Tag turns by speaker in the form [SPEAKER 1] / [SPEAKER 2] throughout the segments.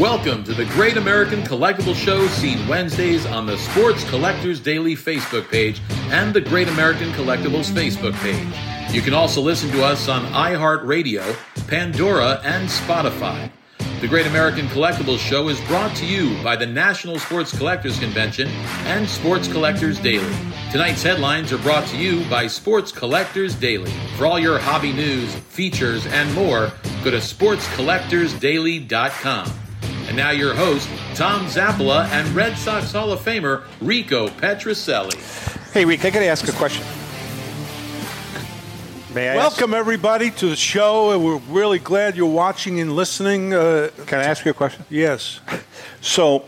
[SPEAKER 1] Welcome to the Great American Collectible Show, seen Wednesdays on the Sports Collectors Daily Facebook page and the Great American Collectibles Facebook page. You can also listen to us on iHeartRadio, Pandora, and Spotify. The Great American Collectibles Show is brought to you by the National Sports Collectors Convention and Sports Collectors Daily. Tonight's headlines are brought to you by Sports Collectors Daily. For all your hobby news, features, and more, go to sportscollectorsdaily.com. And now your host, Tom Zappala and Red Sox Hall of Famer Rico Petrocelli.
[SPEAKER 2] Hey, Rick, I got to ask a question. May I
[SPEAKER 3] Welcome, everybody, to the show. and We're really glad you're watching and listening. Uh,
[SPEAKER 2] can I ask you a question?
[SPEAKER 3] yes.
[SPEAKER 2] So,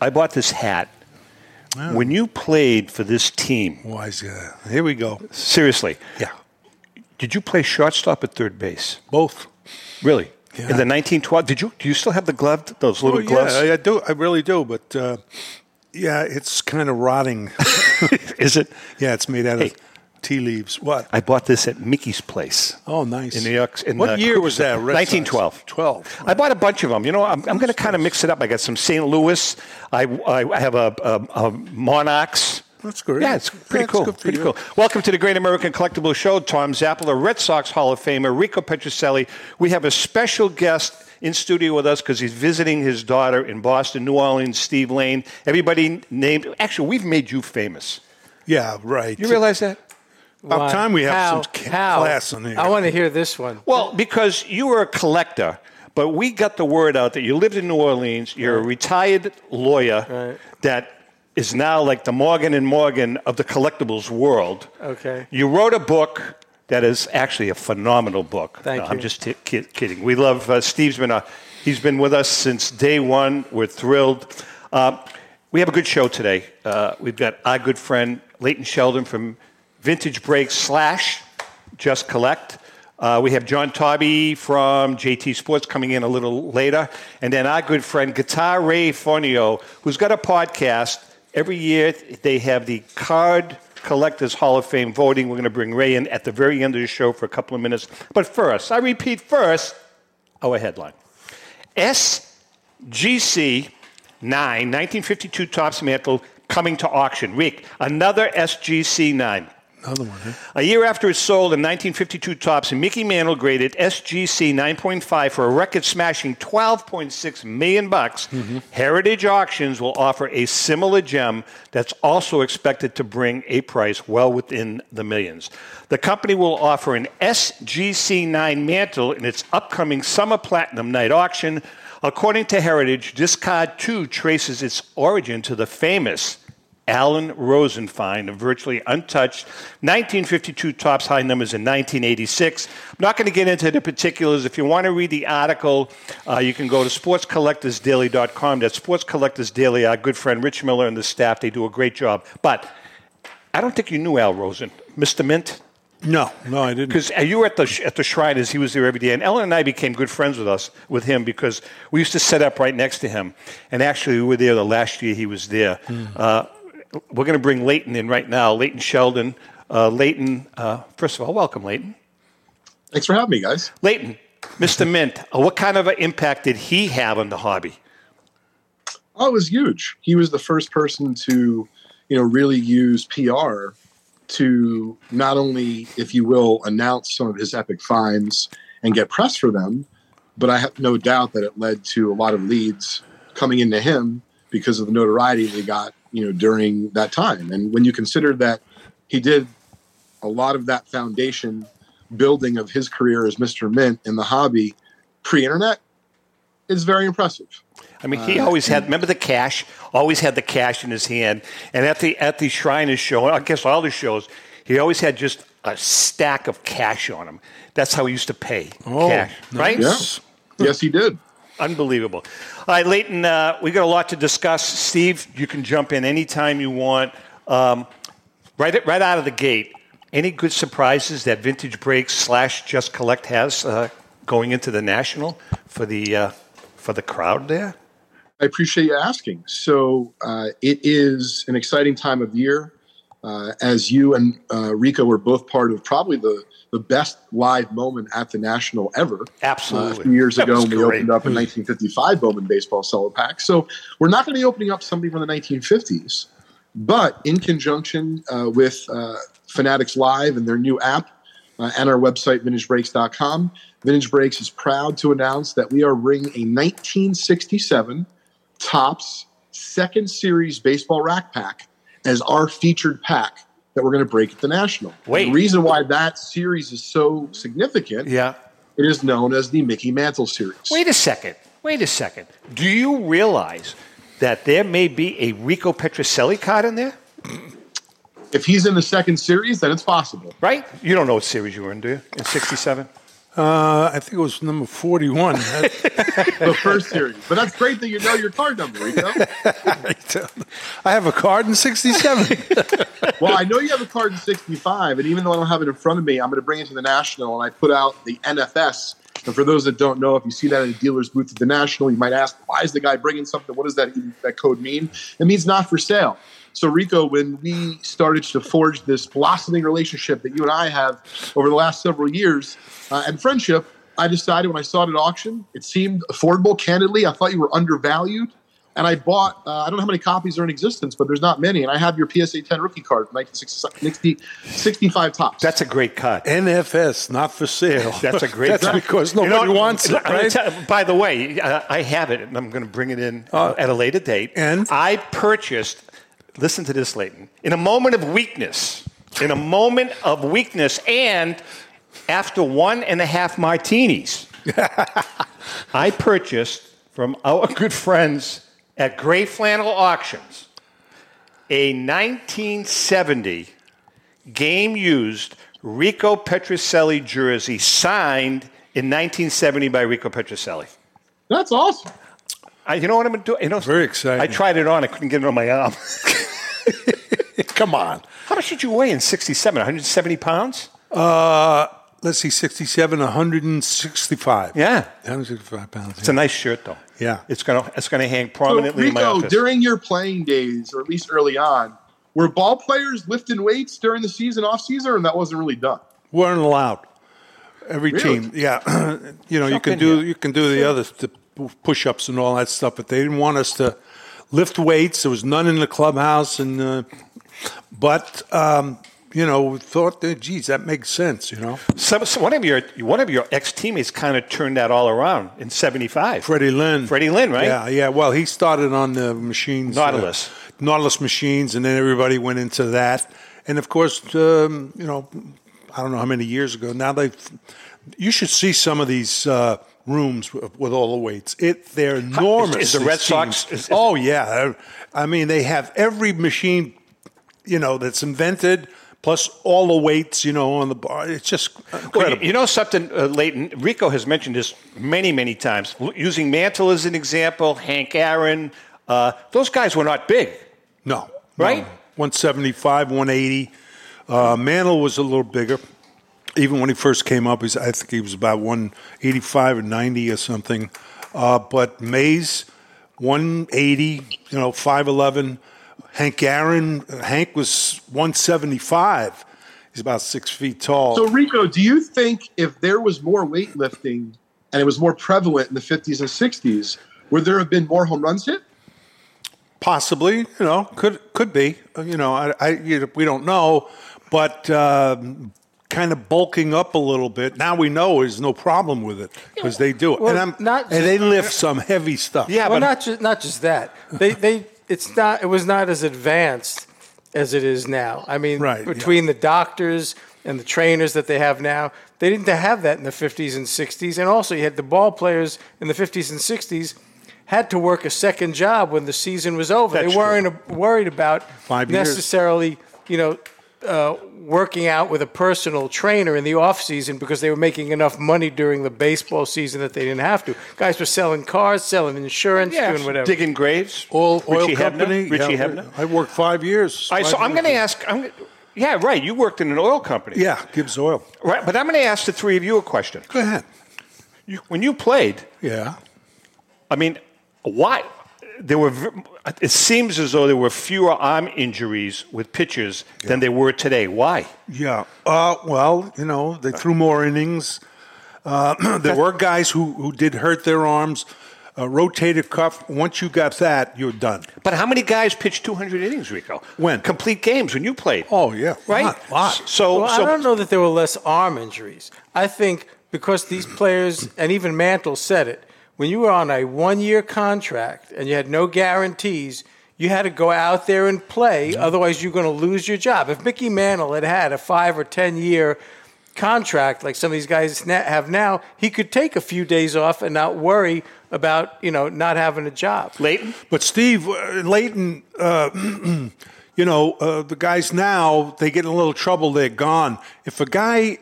[SPEAKER 2] I bought this hat. When you played for this team,
[SPEAKER 3] Wise guy. Here we go.
[SPEAKER 2] seriously,
[SPEAKER 3] Yeah.
[SPEAKER 2] did you play shortstop at third base?
[SPEAKER 3] Both.
[SPEAKER 2] Really?
[SPEAKER 3] Yeah.
[SPEAKER 2] In the 1912, did you? Do you still have the glove? Those little
[SPEAKER 3] Oh,
[SPEAKER 2] gloves?
[SPEAKER 3] Yeah, I do. I really do. But uh, yeah, it's kind of rotting.
[SPEAKER 2] Is it?
[SPEAKER 3] yeah, it's made out
[SPEAKER 2] Hey.
[SPEAKER 3] of tea leaves. What?
[SPEAKER 2] I bought this at Mickey's place.
[SPEAKER 3] Oh, nice.
[SPEAKER 2] In New York. In
[SPEAKER 3] what
[SPEAKER 2] uh,
[SPEAKER 3] year was that?
[SPEAKER 2] Cooperstown.
[SPEAKER 3] Red Sox?
[SPEAKER 2] 1912.
[SPEAKER 3] 12.
[SPEAKER 2] I bought a bunch of them. You know, I'm, I'm going to kind of mix it up. I got some St. Louis. I, I, I have a, a, a Monarchs.
[SPEAKER 3] That's great.
[SPEAKER 2] Yeah, it's pretty
[SPEAKER 3] That's
[SPEAKER 2] cool.
[SPEAKER 3] good
[SPEAKER 2] Pretty
[SPEAKER 3] you.
[SPEAKER 2] cool. Welcome to the Great American Collectible Show. Tom Zappala, Red Sox Hall of Famer, Rico Petrocelli. We have a special guest in studio with us because he's visiting his daughter in Boston, New Orleans, Steve Lane. Everybody named. Actually, we've made you famous.
[SPEAKER 3] Yeah, right.
[SPEAKER 2] You realize that?
[SPEAKER 3] About
[SPEAKER 4] Why?
[SPEAKER 3] time we have
[SPEAKER 4] How?
[SPEAKER 3] some
[SPEAKER 4] How?
[SPEAKER 3] class on here.
[SPEAKER 4] I want to hear this one.
[SPEAKER 2] Well, because you were a collector, but we got the word out that you lived in New Orleans. You're a retired lawyer
[SPEAKER 4] Right.
[SPEAKER 2] that is now like the Morgan and Morgan of the collectibles world.
[SPEAKER 4] Okay.
[SPEAKER 2] You wrote a book that is actually a phenomenal book.
[SPEAKER 4] Thank
[SPEAKER 2] No, I'm just t- kid- kidding. We love uh, Steve's been a, he's been with us since day one. We're thrilled. Uh, we have a good show today. Uh, we've got our good friend Leighton Sheldon from Vintage Break slash Just Collect. Uh, we have John Taube from JT Sports coming in a little later, and then our good friend Guitar Ray Fonio, who's got a podcast. Every year they have the Card Collectors Hall of Fame voting. We're going to bring Ray in at the very end of the show for a couple of minutes. But first, I repeat first, our headline. SGC 9, 1952 Topps Mantle coming to auction. Rick, another SGC 9.
[SPEAKER 3] Another one. Huh?
[SPEAKER 2] A year after it sold in 1952 Topps, Mickey Mantle graded SGC 9.5 for a record-smashing 12.6 million bucks. Mm-hmm. Heritage Auctions will offer a similar gem that's also expected to bring a price well within the millions. The company will offer an SGC 9 mantle in its upcoming Summer Platinum Night auction. According to Heritage, this card too traces its origin to the famous Alan Rosen find of virtually untouched 1952 Topps high numbers in 1986. I'm not going to get into the particulars. If you want to read the article, uh, you can go to sportscollectorsdaily.com. That's Sports Collectors Daily. Our good friend Rich Miller and the staff, they do a great job. But I don't think you knew Al Rosen, Mr. Mint.
[SPEAKER 3] No, no, I didn't.
[SPEAKER 2] Because you were at the at the Shriners, he was there every day, and Ellen and I became good friends with us with him because we used to set up right next to him. And actually, we were there the last year he was there. Uh, we're going to bring Leighton in right now. Leighton Sheldon. Uh, Leighton, uh, first of all, welcome, Leighton.
[SPEAKER 5] Thanks for having me, guys.
[SPEAKER 2] Leighton, Mr. Mint. Uh, what kind of an impact did he have on the hobby?
[SPEAKER 5] Oh, it was huge. He was the first person to, you know, really use PR to not only, if you will, announce some of his epic finds and get press for them, but I have no doubt that it led to a lot of leads coming into him because of the notoriety that he got, you know, during that time. And when you consider that he did a lot of that foundation building of his career as Mr. Mint in the hobby pre-internet, it's very impressive.
[SPEAKER 2] I mean, he
[SPEAKER 5] Uh,
[SPEAKER 2] always had. Remember the cash? Always had the cash in his hand. And at the at the Shriners show, I guess all the shows, he always had just a stack of cash on him. That's how he used to pay
[SPEAKER 3] Oh,
[SPEAKER 2] cash, right?
[SPEAKER 5] Yeah. Yes, he did.
[SPEAKER 2] Unbelievable. All right, Leighton, uh, we got a lot to discuss. Steve, you can jump in anytime you want. Um, right, right out of the gate, any good surprises that Vintage Breaks slash Just Collect has uh, going into the national for the uh, for the crowd there?
[SPEAKER 5] I appreciate you asking. So uh, it is an exciting time of year. Uh, as you and uh, Rico were both part of probably the the best live moment at the National ever.
[SPEAKER 2] Absolutely.
[SPEAKER 5] Uh, a few years
[SPEAKER 2] That
[SPEAKER 5] ago, when we
[SPEAKER 2] great.
[SPEAKER 5] opened up a 1955 Bowman baseball cello pack. So we're not going to be opening up something from the 1950s, but in conjunction uh, with uh, Fanatics Live and their new app uh, and our website, vintagebreaks.com, Vintage Breaks is proud to announce that we are bringing a 1967 Topps Second Series Baseball Rack Pack as our featured pack that we're going to break at the National.
[SPEAKER 2] Wait.
[SPEAKER 5] The reason why that series is so significant,
[SPEAKER 2] Yeah.
[SPEAKER 5] it is known as the Mickey Mantle series.
[SPEAKER 2] Wait a second. Wait a second. Do you realize that there may be a Rico Petrocelli card in there?
[SPEAKER 5] If he's in the second series, then it's possible.
[SPEAKER 2] Right? You don't know what series you were in, do you? In 67?
[SPEAKER 3] Uh, I think it was number 41.
[SPEAKER 5] The first series. But that's great that you know your card number, Rico.
[SPEAKER 3] I have a card in 67.
[SPEAKER 5] Well, I know you have a card in 65, and even though I don't have it in front of me, I'm going to bring it to the National, and I put out the NFS. And for those that don't know, if you see that in a dealer's booth at the National, you might ask, why is the guy bringing something? What does that, that code mean? It means not for sale. So, Rico, when we started to forge this blossoming relationship that you and I have over the last several years uh, and friendship, I decided when I saw it at auction, it seemed affordable. Candidly, I thought you were undervalued. And I bought, uh, I don't know how many copies are in existence, but there's not many. And I have your PSA 10 rookie card 1965 Topps.
[SPEAKER 2] That's a great cut.
[SPEAKER 3] NFS, not for sale.
[SPEAKER 2] That's a great
[SPEAKER 3] That's
[SPEAKER 2] card.
[SPEAKER 3] because
[SPEAKER 2] You
[SPEAKER 3] nobody
[SPEAKER 2] know,
[SPEAKER 3] wants it, right?
[SPEAKER 2] tell- by the way, uh, I have it, and I'm going to bring it in uh, at a later date.
[SPEAKER 3] and?
[SPEAKER 2] I purchased, listen to this, Leighton, in a moment of weakness, in a moment of weakness, and after one and a half martinis, I purchased from our good friends at Gray Flannel Auctions a 1970 game used Rico Petrocelli jersey signed in 1970 by Rico Petrocelli.
[SPEAKER 5] That's awesome.
[SPEAKER 2] I, you know what I'm going to do? You know,
[SPEAKER 3] Very exciting.
[SPEAKER 2] I tried it on. I couldn't get it on my arm.
[SPEAKER 3] Come on.
[SPEAKER 2] How much did you weigh in 67? 170 pounds?
[SPEAKER 3] Uh, let's see, 67, 165.
[SPEAKER 2] Yeah.
[SPEAKER 3] 165 pounds.
[SPEAKER 2] It's a nice shirt, though.
[SPEAKER 3] Yeah.
[SPEAKER 2] It's going to it's gonna hang
[SPEAKER 5] So,
[SPEAKER 2] prominently in my office.
[SPEAKER 5] during your playing days, or at least early on, were ball players lifting weights during the season, off season, and that wasn't really done?
[SPEAKER 3] weren't allowed. Every
[SPEAKER 5] Really?
[SPEAKER 3] team, yeah. you know, you can do
[SPEAKER 2] here.
[SPEAKER 3] you can do the other the push-ups and all that stuff, but they didn't want us to lift weights. There was none in the clubhouse, and uh, but um, you know, we thought, that, geez, that makes sense. You know,
[SPEAKER 2] Some, some- one of your one of your ex teammates kind of turned that all around in '75.
[SPEAKER 3] Freddie Lynn.
[SPEAKER 2] Freddie Lynn, right?
[SPEAKER 3] Yeah, yeah. Well, he started on the machines, uh,
[SPEAKER 2] Nautilus.
[SPEAKER 3] Nautilus machines, and then everybody went into that. And of course, um, you know, I don't know how many years ago. Now they, you should see some of these uh, rooms with, with all the weights. It they're enormous.
[SPEAKER 2] is the Red Sox- is- is-
[SPEAKER 3] oh yeah, I mean they have every machine, you know, that's invented. Plus all the weights, you know, on the bar. It's just
[SPEAKER 2] Well,
[SPEAKER 3] incredible.
[SPEAKER 2] you, you know something, uh, Leighton? Rico has mentioned this many, many times. L- Using Mantle as an example, Hank Aaron, uh, those guys were not big.
[SPEAKER 3] No.
[SPEAKER 2] Right?
[SPEAKER 3] No. 175, 180. Uh, Mantle was a little bigger. Even when he first came up, he's, I think he was about 185 or 90 or something. Uh, but Mays, 180, you know, 5'11. Hank Aaron, Hank was 175. He's about six feet tall.
[SPEAKER 5] So, Rico, do you think if there was more weightlifting and it was more prevalent in the 50s and 60s, would there have been more home runs hit?
[SPEAKER 3] Possibly, you know, could could be. Uh, You know, I, I you know, we don't know, but um, kind of bulking up a little bit. Now we know there's no problem with it because they do it,
[SPEAKER 4] Well,
[SPEAKER 3] and, I'm,
[SPEAKER 4] not
[SPEAKER 3] and they lift some heavy stuff.
[SPEAKER 2] Yeah,
[SPEAKER 4] well,
[SPEAKER 2] but
[SPEAKER 4] not just not just that. They they it's not it was not as advanced as it is now. I mean,
[SPEAKER 3] Right,
[SPEAKER 4] between the doctors and the trainers that they have now, they didn't have that in the 50s and 60s. And also, you had the ball players in the 50s and 60s had to work a second job when the season was over.
[SPEAKER 3] That's
[SPEAKER 4] they weren't worried about
[SPEAKER 3] Five years.
[SPEAKER 4] necessarily, you know. Uh, working out with a personal trainer in the off season because they were making enough money during the baseball season that they didn't have to. Guys were selling cars, selling insurance, doing whatever.
[SPEAKER 2] digging graves.
[SPEAKER 3] All oil
[SPEAKER 2] Richie
[SPEAKER 3] company.
[SPEAKER 2] Hebner, Richie
[SPEAKER 3] yeah,
[SPEAKER 2] Hebner.
[SPEAKER 3] I worked five years.
[SPEAKER 2] All right, so
[SPEAKER 3] Five
[SPEAKER 2] I'm going to ask. I'm, yeah, right. You worked in an oil company.
[SPEAKER 3] Yeah, Gibbs Oil.
[SPEAKER 2] Right, but I'm going to ask the three of you a question.
[SPEAKER 3] Go ahead.
[SPEAKER 2] You, when you played,
[SPEAKER 3] Yeah.
[SPEAKER 2] I mean, why? There were. It seems as though there were fewer arm injuries with pitchers than there were today. Why?
[SPEAKER 3] Yeah. Uh, well, you know, they threw more innings. Uh, there were guys who, who did hurt their arms. Uh, rotated cuff. Once you got that, you're done.
[SPEAKER 2] But how many guys pitched 200 innings, Rico?
[SPEAKER 3] When?
[SPEAKER 2] complete games when you played.
[SPEAKER 3] Oh yeah,
[SPEAKER 2] right.
[SPEAKER 3] lot, lot.
[SPEAKER 2] So,
[SPEAKER 4] Well,
[SPEAKER 2] so
[SPEAKER 4] I don't know that there were less arm injuries. I think because these players, and even Mantle said it, when you were on a one year contract and you had no guarantees, you had to go out there and play, otherwise, you're going to lose your job. If Mickey Mantle had had a five or 10 year contract like some of these guys have now, he could take a few days off and not worry about, you know, not having a job.
[SPEAKER 2] Leighton.
[SPEAKER 3] But Steve uh, Leighton, uh, you know, uh, the guys now they get in a little trouble. They're gone. If a guy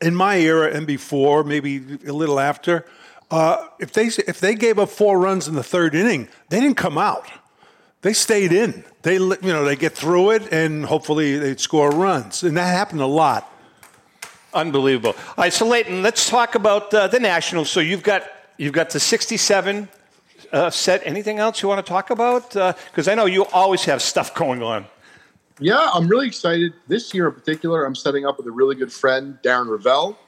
[SPEAKER 3] in my era and before, maybe a little after, uh, if they if they gave up four runs in the third inning, they didn't come out. They stayed in. They you know they get through it and hopefully they'd score runs, and that happened a lot.
[SPEAKER 2] Unbelievable. All right, so Leighton, let's talk about uh, the Nationals. So you've got you've got the 67 uh, set. Anything else you want to talk about? Because I know you always have stuff going on.
[SPEAKER 5] Yeah, I'm really excited. This year in particular, I'm setting up with a really good friend, Darren Ravel,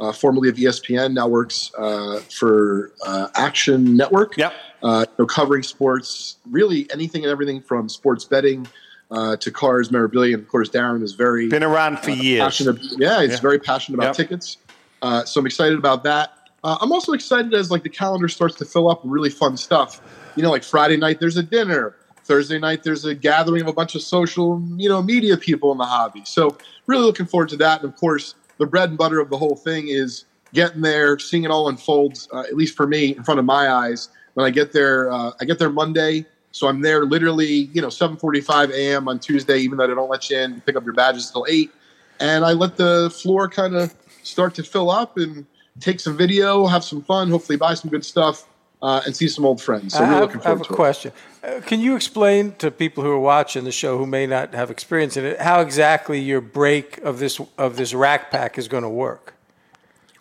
[SPEAKER 5] uh, formerly of ESPN, now works uh, for uh, Action Network.
[SPEAKER 2] Yep.
[SPEAKER 5] Uh, you know, covering sports, really anything and everything from sports betting uh, to cars, memorabilia. And of course, Darren is very
[SPEAKER 2] Been around for years.
[SPEAKER 5] passionate. Yeah, he's
[SPEAKER 2] Yeah.
[SPEAKER 5] very passionate about
[SPEAKER 2] Yep.
[SPEAKER 5] tickets. Uh, so I'm excited about that. Uh, I'm also excited as like the calendar starts to fill up with really fun stuff. You know, like Friday night there's a dinner. Thursday night there's a gathering of a bunch of social, you know, media people in the hobby. So really looking forward to that. And of course, the bread and butter of the whole thing is getting there, seeing it all unfold. Uh, at least for me, in front of my eyes. When I get there, uh, I get there Monday. So I'm there literally, you know, 7:45 a.m. on Tuesday, even though they don't let you in, pick up your badges till eight and I let the floor kind of start to fill up and take some video, have some fun, hopefully buy some good stuff, uh, and see some old friends. So
[SPEAKER 4] I
[SPEAKER 5] really
[SPEAKER 4] have,
[SPEAKER 5] looking
[SPEAKER 4] I have a
[SPEAKER 5] to it.
[SPEAKER 4] question. Uh, can you explain to people who are watching the show who may not have experience in it how exactly your break of this of this rack pack is going to work?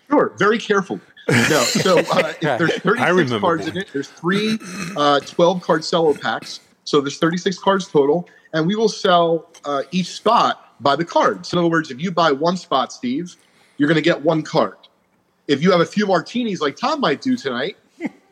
[SPEAKER 5] Sure, very careful. No, so uh, if there's
[SPEAKER 3] I
[SPEAKER 5] 36
[SPEAKER 3] remember
[SPEAKER 5] cards
[SPEAKER 3] one.
[SPEAKER 5] in it. There's three uh, 12 card cello packs. So there's 36 cards total, and we will sell uh, each spot by the cards. In other words, if you buy one spot, Steve, you're going to get one card. If you have a few martinis like Tom might do tonight,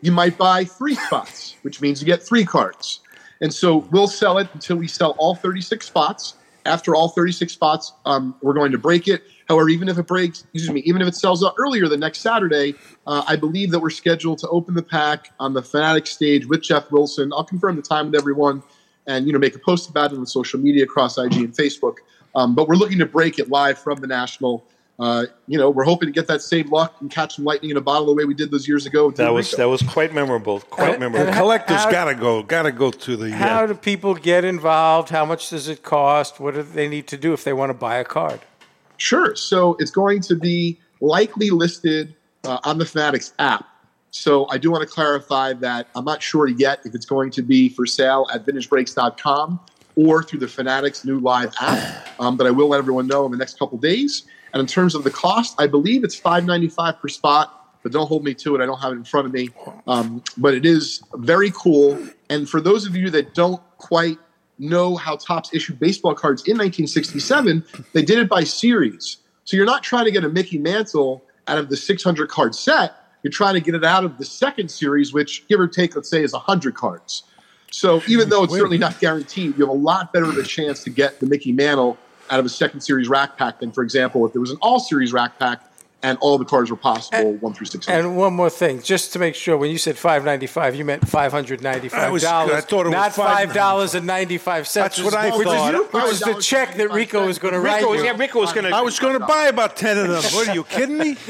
[SPEAKER 5] you might buy three spots, which means you get three cards. And so we'll sell it until we sell all 36 spots. After all 36 spots, um, we're going to break it. However, even if it breaks, excuse me, even if it sells out earlier the next Saturday, uh, I believe that we're scheduled to open the pack on the Fanatic stage with Jeff Wilson. I'll confirm the time with everyone, and you know make a post about it on social media across IG and Facebook. Um, but we're looking to break it live from the National. Uh, you know, we're hoping to get that same luck and catch some lightning in a bottle the way we did those years ago.
[SPEAKER 2] That was that was quite memorable. Quite
[SPEAKER 4] And-
[SPEAKER 2] memorable.
[SPEAKER 4] and
[SPEAKER 3] collectors
[SPEAKER 4] how-
[SPEAKER 3] gotta go, gotta go to the.
[SPEAKER 4] How
[SPEAKER 3] Uh,
[SPEAKER 4] do people get involved? How much does it cost? What do they need to do if they want to buy a card?
[SPEAKER 5] Sure. So it's going to be likely listed uh, on the Fanatics app. So I do want to clarify that I'm not sure yet if it's going to be for sale at vintagebreaks.com or through the Fanatics new live app. Um, but I will let everyone know in the next couple days. And in terms of the cost, I believe it's $5.95 per spot. But don't hold me to it. I don't have it in front of me. Um, but it is very cool. And for those of you that don't quite know how Topps issued baseball cards in 1967, they did it by series. So you're not trying to get a Mickey Mantle out of the 600 card set. You're trying to get it out of the second series, which give or take, let's say, is 100 cards. So even though it's certainly not guaranteed, you have a lot better of a chance to get the Mickey Mantle out of a second series rack pack than, for example, if there was an all series rack pack and all the cards were possible, one through six.
[SPEAKER 4] And one more thing, just to make sure, when you said five ninety five, you meant five hundred ninety five
[SPEAKER 3] I
[SPEAKER 4] five dollars,
[SPEAKER 3] I thought it was
[SPEAKER 4] not five
[SPEAKER 3] $5.95.
[SPEAKER 4] dollars and ninety five cents.
[SPEAKER 3] That's what I
[SPEAKER 4] which
[SPEAKER 3] thought.
[SPEAKER 4] Is, which is the check that Rico was going to write
[SPEAKER 2] Rico, yeah, Rico was going to.
[SPEAKER 3] I was going to buy about ten of them. What are you kidding me?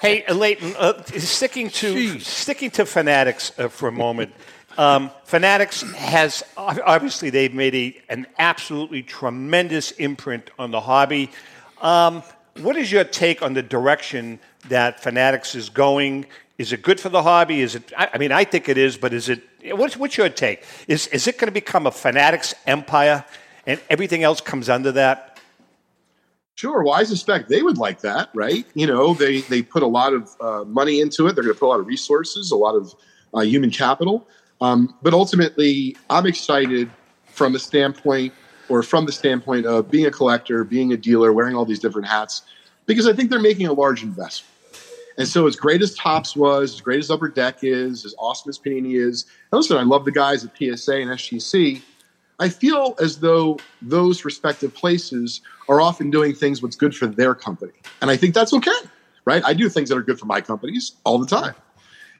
[SPEAKER 2] Hey, Leighton, uh, sticking to
[SPEAKER 3] Jeez.
[SPEAKER 2] sticking to Fanatics uh, for a moment. Um, Fanatics has obviously they've made a, an absolutely tremendous imprint on the hobby. Um, what is your take on the direction that Fanatics is going? Is it good for the hobby? Is it? I, I mean, I think it is, but is it? What's, what's your take? Is is it going to become a Fanatics empire, and everything else comes under that?
[SPEAKER 5] Sure. Well, I suspect they would like that, right? You know, they they put a lot of uh, money into it. They're going to put a lot of resources, a lot of uh, human capital. Um, but ultimately, I'm excited from the standpoint or from the standpoint of being a collector, being a dealer, wearing all these different hats, because I think they're making a large investment. And so, as great as Topps was, as great as Upper Deck is, as awesome as Panini is, and listen, I love the guys at PSA and SGC. I feel as though those respective places are often doing things what's good for their company. And I think that's okay, right? I do things that are good for my companies all the time.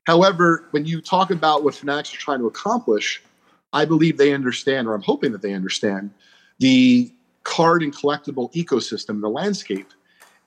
[SPEAKER 5] However, when you talk about what Fanatics are trying to accomplish, I believe they understand, or I'm hoping that they understand, the card and collectible ecosystem, the landscape.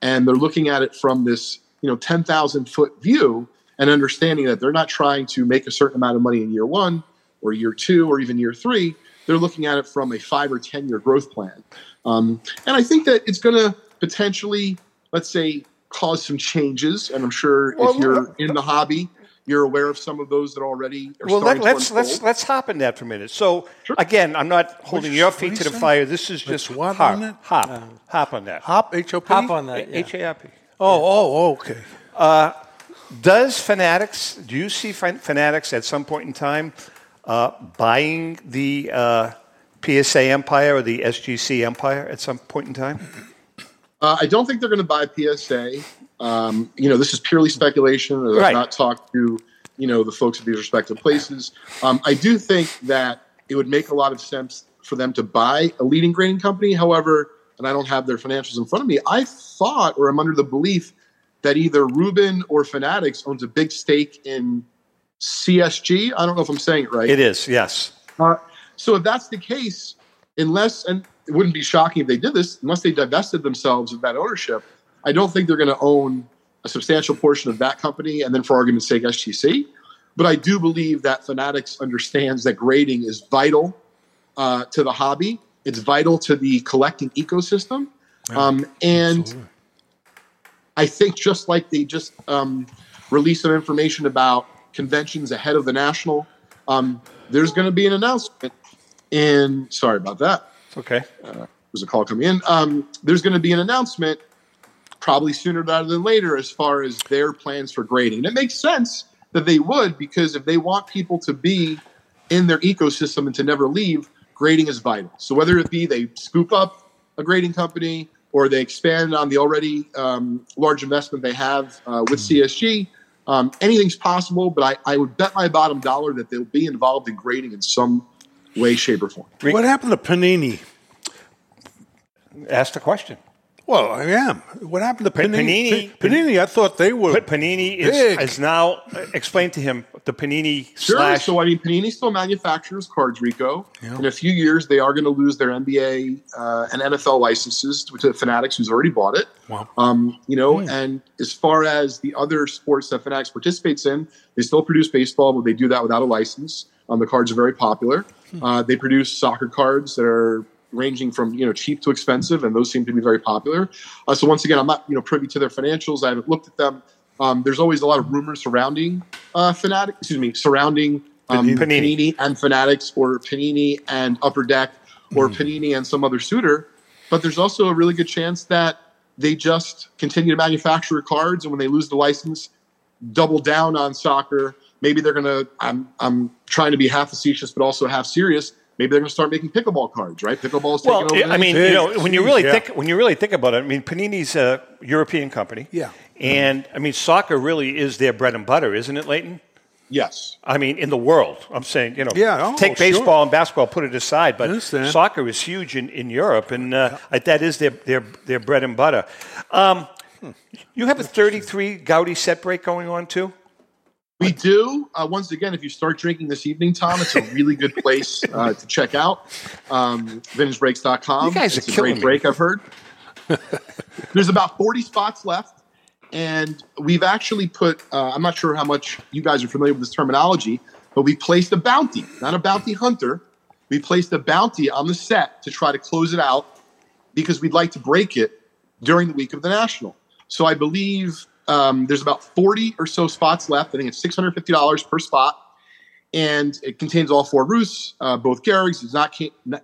[SPEAKER 5] And they're looking at it from this, you know, 10,000 foot view and understanding that they're not trying to make a certain amount of money in year one or year two or even year three. They're looking at it from a five or 10 year growth plan. Um, and I think that it's going to potentially, let's say, cause some changes. And I'm sure
[SPEAKER 2] Well,
[SPEAKER 5] if you're in the hobby, you're aware of some of those that already are
[SPEAKER 2] Well, let,
[SPEAKER 5] starting
[SPEAKER 2] let's
[SPEAKER 5] to
[SPEAKER 2] let's
[SPEAKER 5] unfold.
[SPEAKER 2] let's hop in that for a minute. So again, I'm not holding your feet to the fire. This is just
[SPEAKER 3] what
[SPEAKER 2] hop,
[SPEAKER 3] on it?
[SPEAKER 2] hop, hop on that.
[SPEAKER 3] Hop H O P.
[SPEAKER 4] Hop on that. yeah.
[SPEAKER 2] H A R P.
[SPEAKER 3] Oh, oh, oh, okay.
[SPEAKER 2] Does Fanatics? Do you see Fanatics at some point in time uh, buying the uh, PSA empire or the SGC empire at some point in time?
[SPEAKER 5] Uh, I don't think they're going to buy PSA. Um, you know, this is purely speculation. I've
[SPEAKER 2] Right.
[SPEAKER 5] not talked to you know the folks at these respective places. Um, I do think that it would make a lot of sense for them to buy a leading grading company. However, and I don't have their financials in front of me. I thought, or I'm under the belief, that either Rubin or Fanatics owns a big stake in CSG. I don't know if I'm saying it right.
[SPEAKER 2] It is, yes.
[SPEAKER 5] Uh, so if that's the case, unless and it wouldn't be shocking if they did this, unless they divested themselves of that ownership, I don't think they're going to own a substantial portion of that company, and then for argument's sake, SGC. But I do believe that Fanatics understands that grading is vital uh, to the hobby. It's vital to the collecting ecosystem, um, and I think just like they just um, released some information about conventions ahead of the national, um, there's going to be an announcement. In sorry about that.
[SPEAKER 2] Okay.
[SPEAKER 5] There's a call coming in. Um, there's going to be an announcement probably sooner rather than later as far as their plans for grading. And it makes sense that they would because if they want people to be in their ecosystem and to never leave, grading is vital. So whether it be they scoop up a grading company or they expand on the already um, large investment they have uh, with CSG, um, anything's possible. But I, I would bet my bottom dollar that they'll be involved in grading in some way, shape, or form.
[SPEAKER 3] What happened to Panini?
[SPEAKER 2] Ask the question.
[SPEAKER 3] Well, I am. What happened to Panini?
[SPEAKER 2] Panini-
[SPEAKER 3] Panini, I thought they were.
[SPEAKER 2] But Panini is,
[SPEAKER 3] Big.
[SPEAKER 2] is now uh, explain to him the Panini
[SPEAKER 5] Sure.
[SPEAKER 2] slash.
[SPEAKER 5] So I mean, Panini still manufactures cards, Rico. In a few years, they are going to lose their NBA uh, and NFL licenses to, to Fanatics, who's already bought it.
[SPEAKER 3] Wow.
[SPEAKER 5] Um, you know, and as far as the other sports that Fanatics participates in, they still produce baseball, but they do that without a license. Um, the cards are very popular. Uh, they produce soccer cards that are ranging from you know cheap to expensive, and those seem to be very popular. Uh, so once again, I'm not you know privy to their financials. I haven't looked at them. Um, there's always a lot of rumors surrounding uh, Fanatic. Excuse me, surrounding um,
[SPEAKER 3] Panini.
[SPEAKER 5] Panini. and Fanatics, or Panini and Upper Deck, or Panini and some other suitor. But there's also a really good chance that they just continue to manufacture cards, and when they lose the license, double down on soccer. Maybe they're gonna. I'm I'm trying to be half facetious, but also half serious. Maybe they're gonna start making pickleball cards, right? Pickleball is taking
[SPEAKER 2] well,
[SPEAKER 5] over.
[SPEAKER 2] I mean, you know, when you really
[SPEAKER 3] Yeah.
[SPEAKER 2] think when you really think about it, I mean, Panini's a European company.
[SPEAKER 3] Yeah.
[SPEAKER 2] And I mean, soccer really is their bread and butter, isn't it, Leighton?
[SPEAKER 5] yes,
[SPEAKER 2] I mean, in the world, I'm saying, you know,
[SPEAKER 3] Yeah, oh,
[SPEAKER 2] take
[SPEAKER 3] sure.
[SPEAKER 2] baseball and basketball, put it aside, but
[SPEAKER 3] understand.
[SPEAKER 2] soccer is huge in, in Europe, and uh, that is their, their, their bread and butter. Um, you have a 33 Goudey set break going on, too?
[SPEAKER 5] We do. Uh, once again, if you start drinking this evening, Tom, it's a really good place uh, to check out. Um, VintageBreaks.com.
[SPEAKER 2] You guys are
[SPEAKER 5] it's a
[SPEAKER 2] killing
[SPEAKER 5] great
[SPEAKER 2] me.
[SPEAKER 5] break. I've heard. There's about 40 spots left, and we've actually put. Uh, I'm not sure how much you guys are familiar with this terminology, but we placed a bounty, not a bounty hunter. We placed a bounty on the set to try to close it out because we'd like to break it during the week of the national. So I believe um, there's about 40 or so spots left. I think it's $650 per spot, and it contains all four Ruths, uh, both Gehrig's. Does not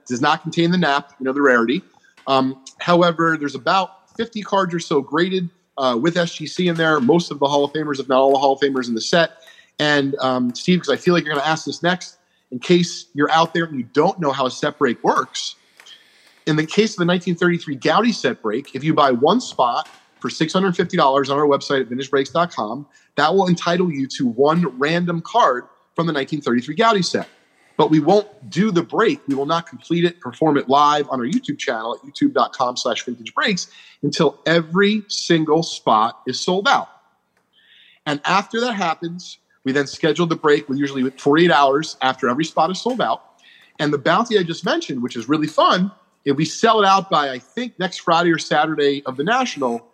[SPEAKER 5] does not contain the nap, you know, the rarity. Um, however, there's about 50 cards or so graded uh, with SGC in there. Most of the Hall of Famers, if not all the Hall of Famers in the set. And um, Steve, because I feel like you're going to ask this next, in case you're out there and you don't know how a set break works, in the case of the 1933 Goudey set break, if you buy one spot for $650 on our website at vintagebreaks.com, that will entitle you to one random card from the 1933 Goudey set. But we won't do the break. We will not complete it, perform it live on our YouTube channel at youtube.com slash vintage breaks until every single spot is sold out. And after that happens, we then schedule the break with usually 48 hours after every spot is sold out. And the bounty I just mentioned, which is really fun, if we sell it out by I think next Friday or Saturday of the National,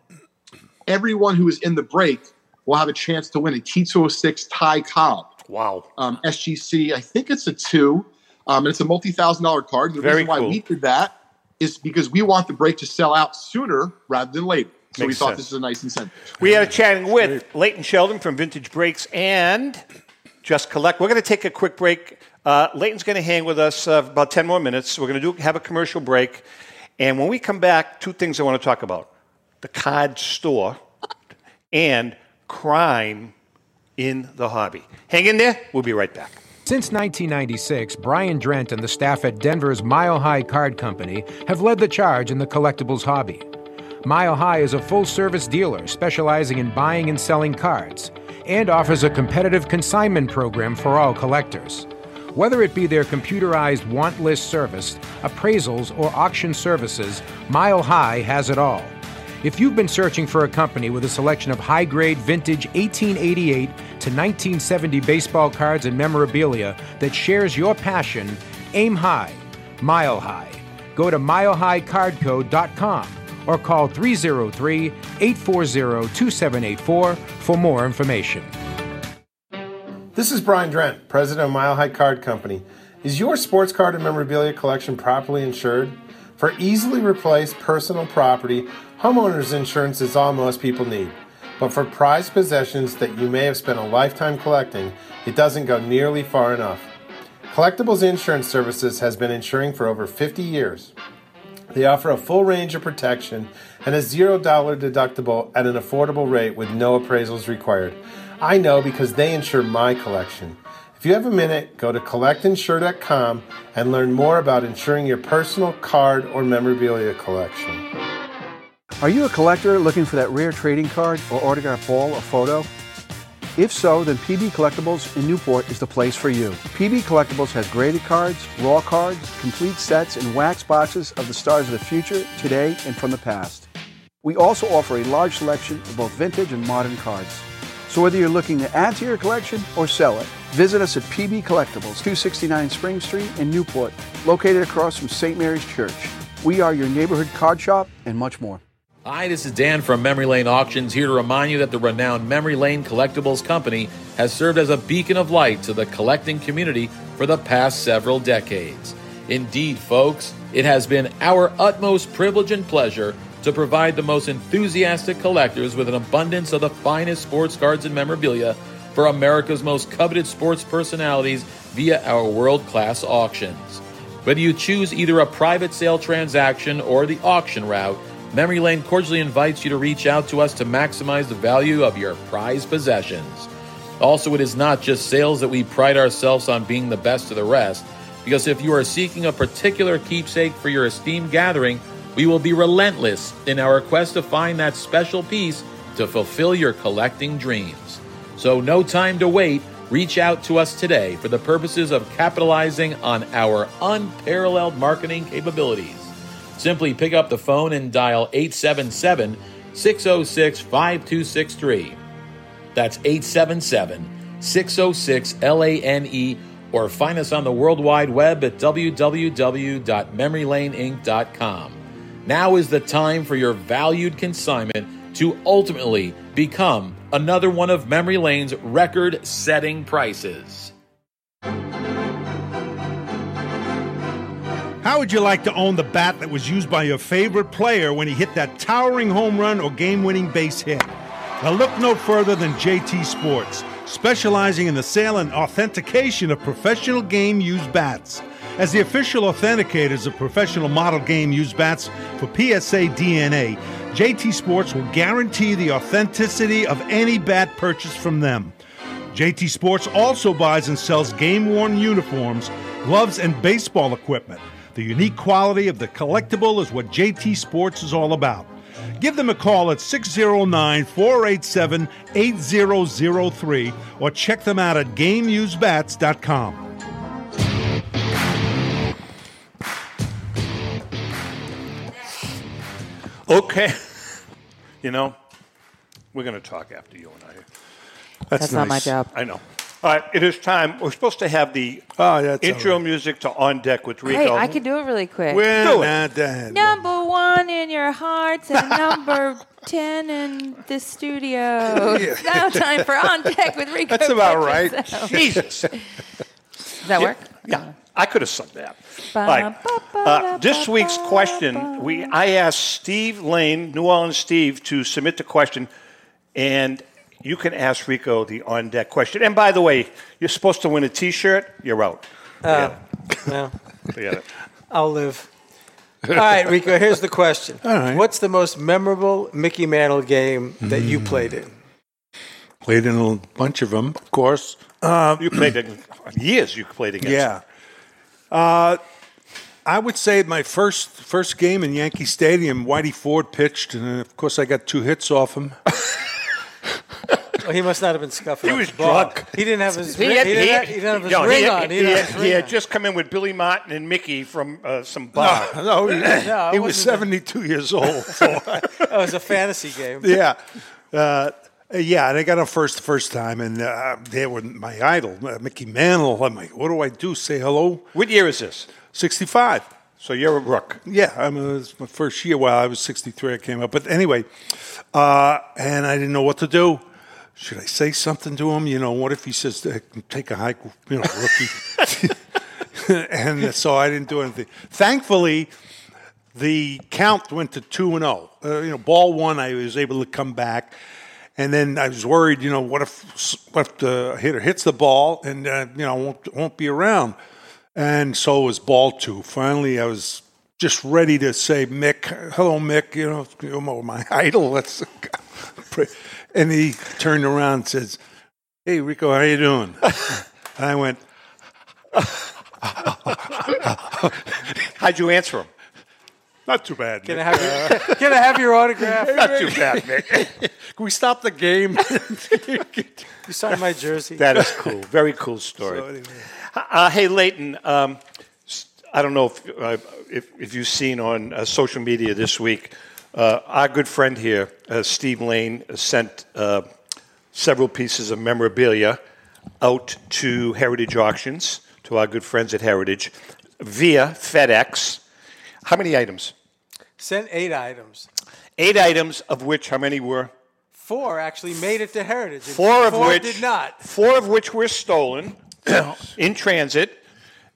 [SPEAKER 5] everyone who is in the break will have a chance to win a T206 Ty Cobb.
[SPEAKER 2] Wow.
[SPEAKER 5] Um, SGC, I think it's a two. Um, and it's a multi thousand dollar card. The
[SPEAKER 2] Very
[SPEAKER 5] reason why
[SPEAKER 2] cool.
[SPEAKER 5] we did that is because we want the break to sell out sooner rather than later. So we thought
[SPEAKER 2] sense.
[SPEAKER 5] this is a nice incentive.
[SPEAKER 2] We are chatting with Leighton Sheldon from Vintage Breaks and Just Collect. We're going to take a quick break. Uh, Leighton's going to hang with us uh, about 10 more minutes. We're going to do have a commercial break. And when we come back, two things I want to talk about the card store and crime in the hobby. Hang in there. We'll be right back.
[SPEAKER 6] Since 1996, Brian Drent and the staff at Denver's Mile High Card Company have led the charge in the collectibles hobby. Mile High is a full service dealer specializing in buying and selling cards and offers a competitive consignment program for all collectors. Whether it be their computerized want list service, appraisals, or auction services, Mile High has it all. If you've been searching for a company with a selection of high grade vintage 1888 to 1970 baseball cards and memorabilia that shares your passion, aim high, mile high. Go to milehighcardco.com or call 303 840 2784 for more information.
[SPEAKER 7] This is Brian Drent, president of Mile High Card Company. Is your sports card and memorabilia collection properly insured? For easily replaced personal property, homeowners insurance is all most people need. But for prized possessions that you may have spent a lifetime collecting, it doesn't go nearly far enough. Collectibles Insurance Services has been insuring for over 50 years. They offer a full range of protection and a $0 deductible at an affordable rate with no appraisals required. I know because they insure my collection. If you have a minute, go to collectinsure.com and learn more about insuring your personal card or memorabilia collection.
[SPEAKER 8] Are you a collector looking for that rare trading card or autograph ball or photo? If so, then PB Collectibles in Newport is the place for you. PB Collectibles has graded cards, raw cards, complete sets, and wax boxes of the stars of the future, today, and from the past. We also offer a large selection of both vintage and modern cards. So whether you're looking to add to your collection or sell it, visit us at PB Collectibles, 269 Spring Street in Newport, located across from St. Mary's Church. We are your neighborhood card shop and much more.
[SPEAKER 1] Hi, this is Dan from Memory Lane Auctions here to remind you that the renowned Memory Lane Collectibles Company has served as a beacon of light to the collecting community for the past several decades. Indeed, folks, it has been our utmost privilege and pleasure to provide the most enthusiastic collectors with an abundance of the finest sports cards and memorabilia for America's most coveted sports personalities via our world class auctions. Whether you choose either a private sale transaction or the auction route, Memory Lane cordially invites you to reach out to us to maximize the value of your prized possessions. Also, it is not just sales that we pride ourselves on being the best of the rest, because if you are seeking a particular keepsake for your esteemed gathering, we will be relentless in our quest to find that special piece to fulfill your collecting dreams. So, no time to wait. Reach out to us today for the purposes of capitalizing on our unparalleled marketing capabilities. Simply pick up the phone and dial 877 606 5263. That's 877 606 LANE or find us on the World Wide Web at www.memorylaneinc.com. Now is the time for your valued consignment to ultimately become another one of Memory Lane's record setting prices.
[SPEAKER 3] How would you like to own the bat that was used by your favorite player when he hit that towering home run or game winning base hit? Now, look no further than JT Sports, specializing in the sale and authentication of professional game used bats. As the official authenticators of professional model game used bats for PSA DNA, JT Sports will guarantee the authenticity of any bat purchased from them. JT Sports also buys and sells game worn uniforms, gloves, and baseball equipment. The unique quality of the collectible is what JT Sports is all about. Give them a call at 609 487 8003 or check them out at GameUsedBats.com.
[SPEAKER 2] Okay. You know, we're going to talk after you and I.
[SPEAKER 9] That's not my job.
[SPEAKER 2] I know. All right, it is time. We're supposed to have the
[SPEAKER 3] Oh, that's
[SPEAKER 2] intro
[SPEAKER 3] all right.
[SPEAKER 2] music to On Deck with Rico.
[SPEAKER 9] Hey, I can do it really quick.
[SPEAKER 3] Well,
[SPEAKER 2] Do it.
[SPEAKER 3] nah, that-
[SPEAKER 9] Number one in your hearts and number 10 in the studio. It's now time for On Deck with Rico.
[SPEAKER 2] That's about right.
[SPEAKER 9] Petrocelli.
[SPEAKER 2] Jesus.
[SPEAKER 9] Does that work?
[SPEAKER 2] Yeah, I could have sung that. All right.
[SPEAKER 9] ba, ba,
[SPEAKER 2] Uh, this week's question, we I asked Steve Lane, New Orleans Steve, to submit the question, and you can ask Rico the on deck question. And by the way, you're supposed to win a T-shirt. You're out.
[SPEAKER 4] Uh, well,
[SPEAKER 2] Forget it.
[SPEAKER 4] I'll live. All right, Rico, here's the question.
[SPEAKER 3] All right.
[SPEAKER 4] What's the most memorable Mickey Mantle game that you
[SPEAKER 3] Hmm.
[SPEAKER 4] played in?
[SPEAKER 3] Played in a bunch of them, of course. Uh,
[SPEAKER 2] You played it years. You played against.
[SPEAKER 3] yeah. Uh, I would say my first first game in Yankee Stadium, Whitey Ford pitched, and uh, of course I got two hits off him.
[SPEAKER 4] Well, he must not have been scuffing.
[SPEAKER 2] He
[SPEAKER 4] up
[SPEAKER 2] was
[SPEAKER 4] the ball.
[SPEAKER 2] drunk.
[SPEAKER 4] He didn't have his.
[SPEAKER 2] He
[SPEAKER 4] ring-
[SPEAKER 2] had,
[SPEAKER 4] he
[SPEAKER 2] he,
[SPEAKER 4] didn't have, he didn't have his
[SPEAKER 2] no,
[SPEAKER 4] ring
[SPEAKER 2] he had,
[SPEAKER 4] on.
[SPEAKER 2] he
[SPEAKER 4] didn't have
[SPEAKER 2] had-
[SPEAKER 4] his
[SPEAKER 2] he
[SPEAKER 4] ring
[SPEAKER 2] had
[SPEAKER 4] on.
[SPEAKER 2] just come in with Billy Martin and Mickey from uh, some bar.
[SPEAKER 3] no, he,
[SPEAKER 4] No,
[SPEAKER 3] he was
[SPEAKER 4] wasn't
[SPEAKER 3] 72 years old. So
[SPEAKER 4] It was a fantasy game.
[SPEAKER 3] yeah. Uh, yeah, and I got him first first time, and uh, they were my idol, uh, Mickey Mantle. I'm like, what do I do? Say hello?
[SPEAKER 2] What year is this?
[SPEAKER 3] 65.
[SPEAKER 2] So you're a rook.
[SPEAKER 3] Yeah, I mean, it was my first year. Well, I was 63, I came up. But anyway, uh, and I didn't know what to do. Should I say something to him? You know, what if he says, "Uh, take a hike, you know, rookie? and so I didn't do anything. Thankfully, the count went to 2 and 0. Uh, you know, ball one, I was able to come back. And then I was worried, you know, what if what if the hitter hits the ball and uh, you know won't won't be around? And so was ball two. Finally, I was just ready to say, Mick, hello, Mick. You know, you're my idol. Let's. And he turned around and says, "Hey, Rico, how you doing?" and I went,
[SPEAKER 2] How'd you answer him?
[SPEAKER 3] "Not too bad."
[SPEAKER 4] Can I
[SPEAKER 3] Mick.
[SPEAKER 4] have your, can I have your autograph?
[SPEAKER 2] Not too bad, Mick.
[SPEAKER 3] Can we stop the game?
[SPEAKER 4] You signed my jersey.
[SPEAKER 2] That is cool. Very cool story.
[SPEAKER 3] So anyway.
[SPEAKER 2] Uh, hey, Leighton. Um, I don't know if, uh, if, if you've seen on uh, social media this week, uh, our good friend here, uh, Steve Lane, uh, sent uh, several pieces of memorabilia out to Heritage Auctions, to our good friends at Heritage, via FedEx. How many items?
[SPEAKER 4] Sent eight items.
[SPEAKER 2] Eight items, of which how many were?
[SPEAKER 4] Four actually made it to Heritage.
[SPEAKER 2] Four of which
[SPEAKER 4] did not.
[SPEAKER 2] Four of which were stolen in transit.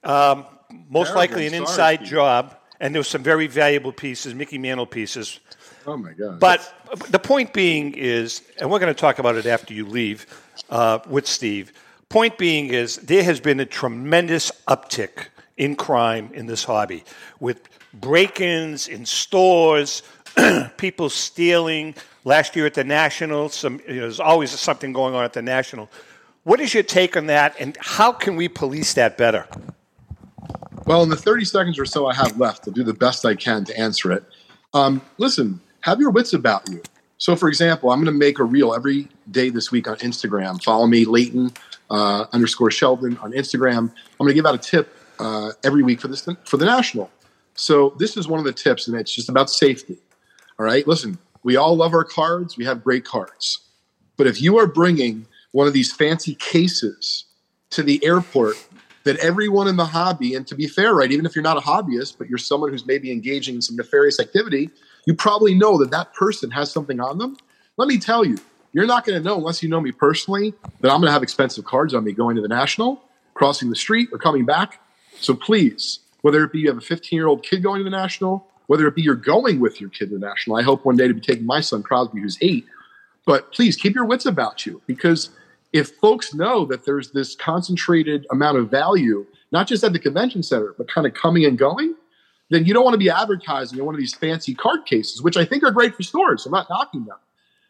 [SPEAKER 2] Um, most likely an inside job, and there were some very valuable pieces, Mickey Mantle pieces.
[SPEAKER 5] Oh my god!
[SPEAKER 2] But the point being is, and we're going to talk about it after you leave uh, with Steve. Point being is, there has been a tremendous uptick in crime in this hobby with break-ins in stores, people stealing. Last year at the National, some you know, there's always something going on at the National. What is your take on that, and how can we police that better?
[SPEAKER 5] Well, in the 30 seconds or so I have left, I'll do the best I can to answer it. Um, listen, have your wits about you. So, for example, I'm going to make a reel every day this week on Instagram. Follow me, Leighton uh, underscore Sheldon on Instagram. I'm going to give out a tip uh, every week for this for the national. So, this is one of the tips, and it's just about safety. All right, listen, we all love our cards. We have great cards, but if you are bringing one of these fancy cases to the airport that everyone in the hobby, and to be fair, right, even if you're not a hobbyist, but you're someone who's maybe engaging in some nefarious activity, you probably know that that person has something on them. Let me tell you, you're not going to know unless you know me personally that I'm going to have expensive cards on me going to the national, crossing the street, or coming back. So please, whether it be you have a 15 year old kid going to the national, whether it be you're going with your kid to the national, I hope one day to be taking my son Crosby, who's eight. But please keep your wits about you because if folks know that there's this concentrated amount of value, not just at the convention center, but kind of coming and going, then you don't want to be advertising in one of these fancy card cases, which I think are great for stores. I'm not knocking them,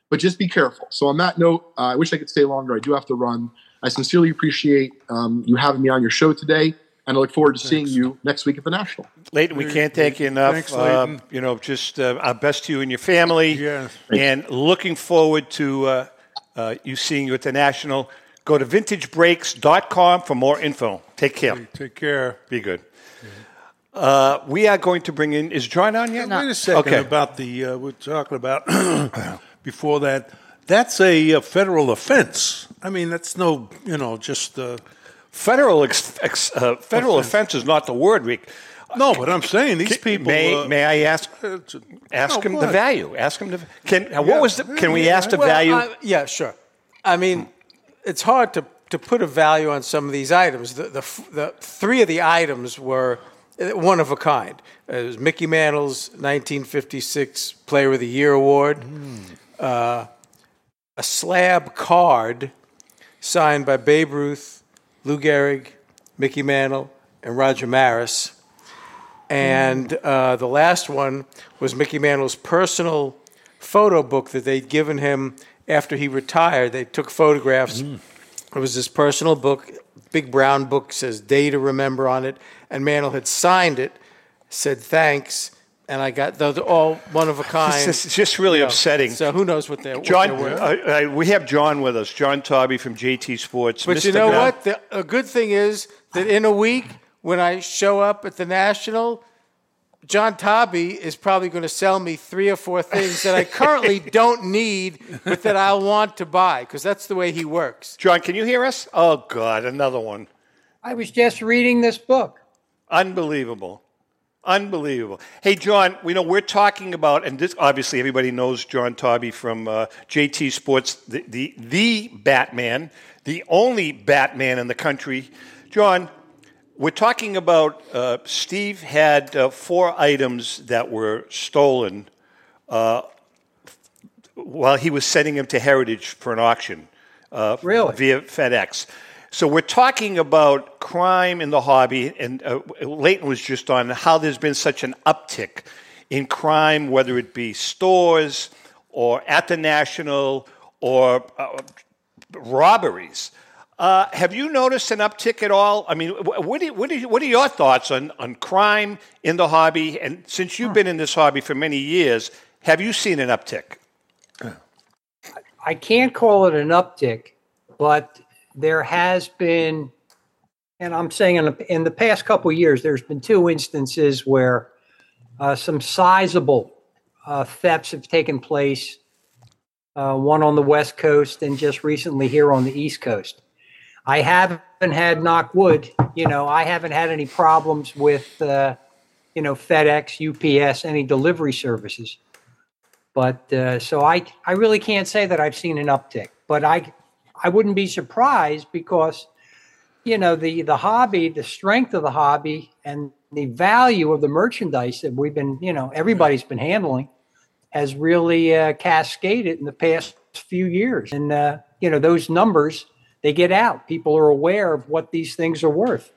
[SPEAKER 5] but just be careful. So on that note, uh, I wish I could stay longer. I do have to run. I sincerely appreciate um, you having me on your show today, and I look forward to seeing you next week at the National.
[SPEAKER 2] Leighton, we can't thank you enough.
[SPEAKER 3] Thanks, Leighton.
[SPEAKER 2] you know, just uh, our best to you and your family.
[SPEAKER 3] Yes.
[SPEAKER 2] And looking forward to uh, uh, you seeing you at the National. Go to vintagebreaks.com for more info. Take care.
[SPEAKER 3] Take care.
[SPEAKER 2] Be good. Uh, we are going to bring in. Is John on yet? No.
[SPEAKER 3] Wait a second
[SPEAKER 2] Okay.
[SPEAKER 3] about the uh, we're talking about before that. That's a, uh federal offense. I mean, that's no, you know, just uh,
[SPEAKER 2] Federal ex, ex, uh, federal offense is not the word, Rick.
[SPEAKER 3] No. But I'm saying these people.
[SPEAKER 2] May,
[SPEAKER 3] uh,
[SPEAKER 2] may I ask
[SPEAKER 3] it's
[SPEAKER 2] ask
[SPEAKER 3] no,
[SPEAKER 2] him the value? Ask him the can. uh, What was the? Can we ask the
[SPEAKER 4] Well,
[SPEAKER 2] value?
[SPEAKER 4] I- yeah, sure. I mean, it's hard to, to put a value on some of these items. The, the, the three of the items were uh, one of a kind. It was Mickey Mantle's 1956 Player of the Year award, uh, a slab card signed by Babe Ruth, Lou Gehrig, Mickey Mantle, and Roger Maris. And uh, the last one was Mickey Mantle's personal photo book that they'd given him after he retired. They took photographs. It was his personal book, big brown book, says day to remember on it. And Mantle had signed it, said thanks. And I got those all one of a kind.
[SPEAKER 2] It's just really
[SPEAKER 4] you know.
[SPEAKER 2] upsetting.
[SPEAKER 4] So who knows what they're, what they're
[SPEAKER 2] uh, uh, we have John with us. John Taube from JT Sports.
[SPEAKER 4] But
[SPEAKER 2] Mr.
[SPEAKER 4] you know
[SPEAKER 2] Gunn.
[SPEAKER 4] what? The, a good thing is that in a week, when I show up at the National, John Taube is probably going to sell me three or four things that I currently don't need, but that I'll want to buy because that's the way he works.
[SPEAKER 2] John, can you hear us? Oh God, another one.
[SPEAKER 10] I was just reading this book.
[SPEAKER 2] Unbelievable. Unbelievable. Hey, John, we know we're talking about, and this obviously everybody knows John Tobby from uh, JT Sports, the, the, the Batman, the only Batman in the country. John, we're talking about uh, Steve had uh, four items that were stolen uh, while he was sending them to Heritage for an auction uh,
[SPEAKER 10] Really?
[SPEAKER 2] via FedEx. So we're talking about crime in the hobby, and uh, Leighton was just on how there's been such an uptick in crime, whether it be stores or at the National or uh, robberies. Uh, have you noticed an uptick at all? I mean, what, do you, what, do you, what are your thoughts on, on crime in the hobby? And since you've been in this hobby for many years, have you seen an uptick?
[SPEAKER 10] I can't call it an uptick, but there has been, and I'm saying in the, in the past couple of years, there's been two instances where uh, some sizable uh, thefts have taken place. Uh, one on the West Coast and just recently here on the East Coast. I haven't had knock wood. You know, I haven't had any problems with, uh, you know, FedEx, UPS, any delivery services. But uh, so I, I really can't say that I've seen an uptick. But I, I wouldn't be surprised because, you know, the the hobby, the strength of the hobby, and the value of the merchandise that we've been, you know, everybody's been handling, has really uh, cascaded in the past few years. And uh, you know, those numbers they get out. People are aware of what these things are worth.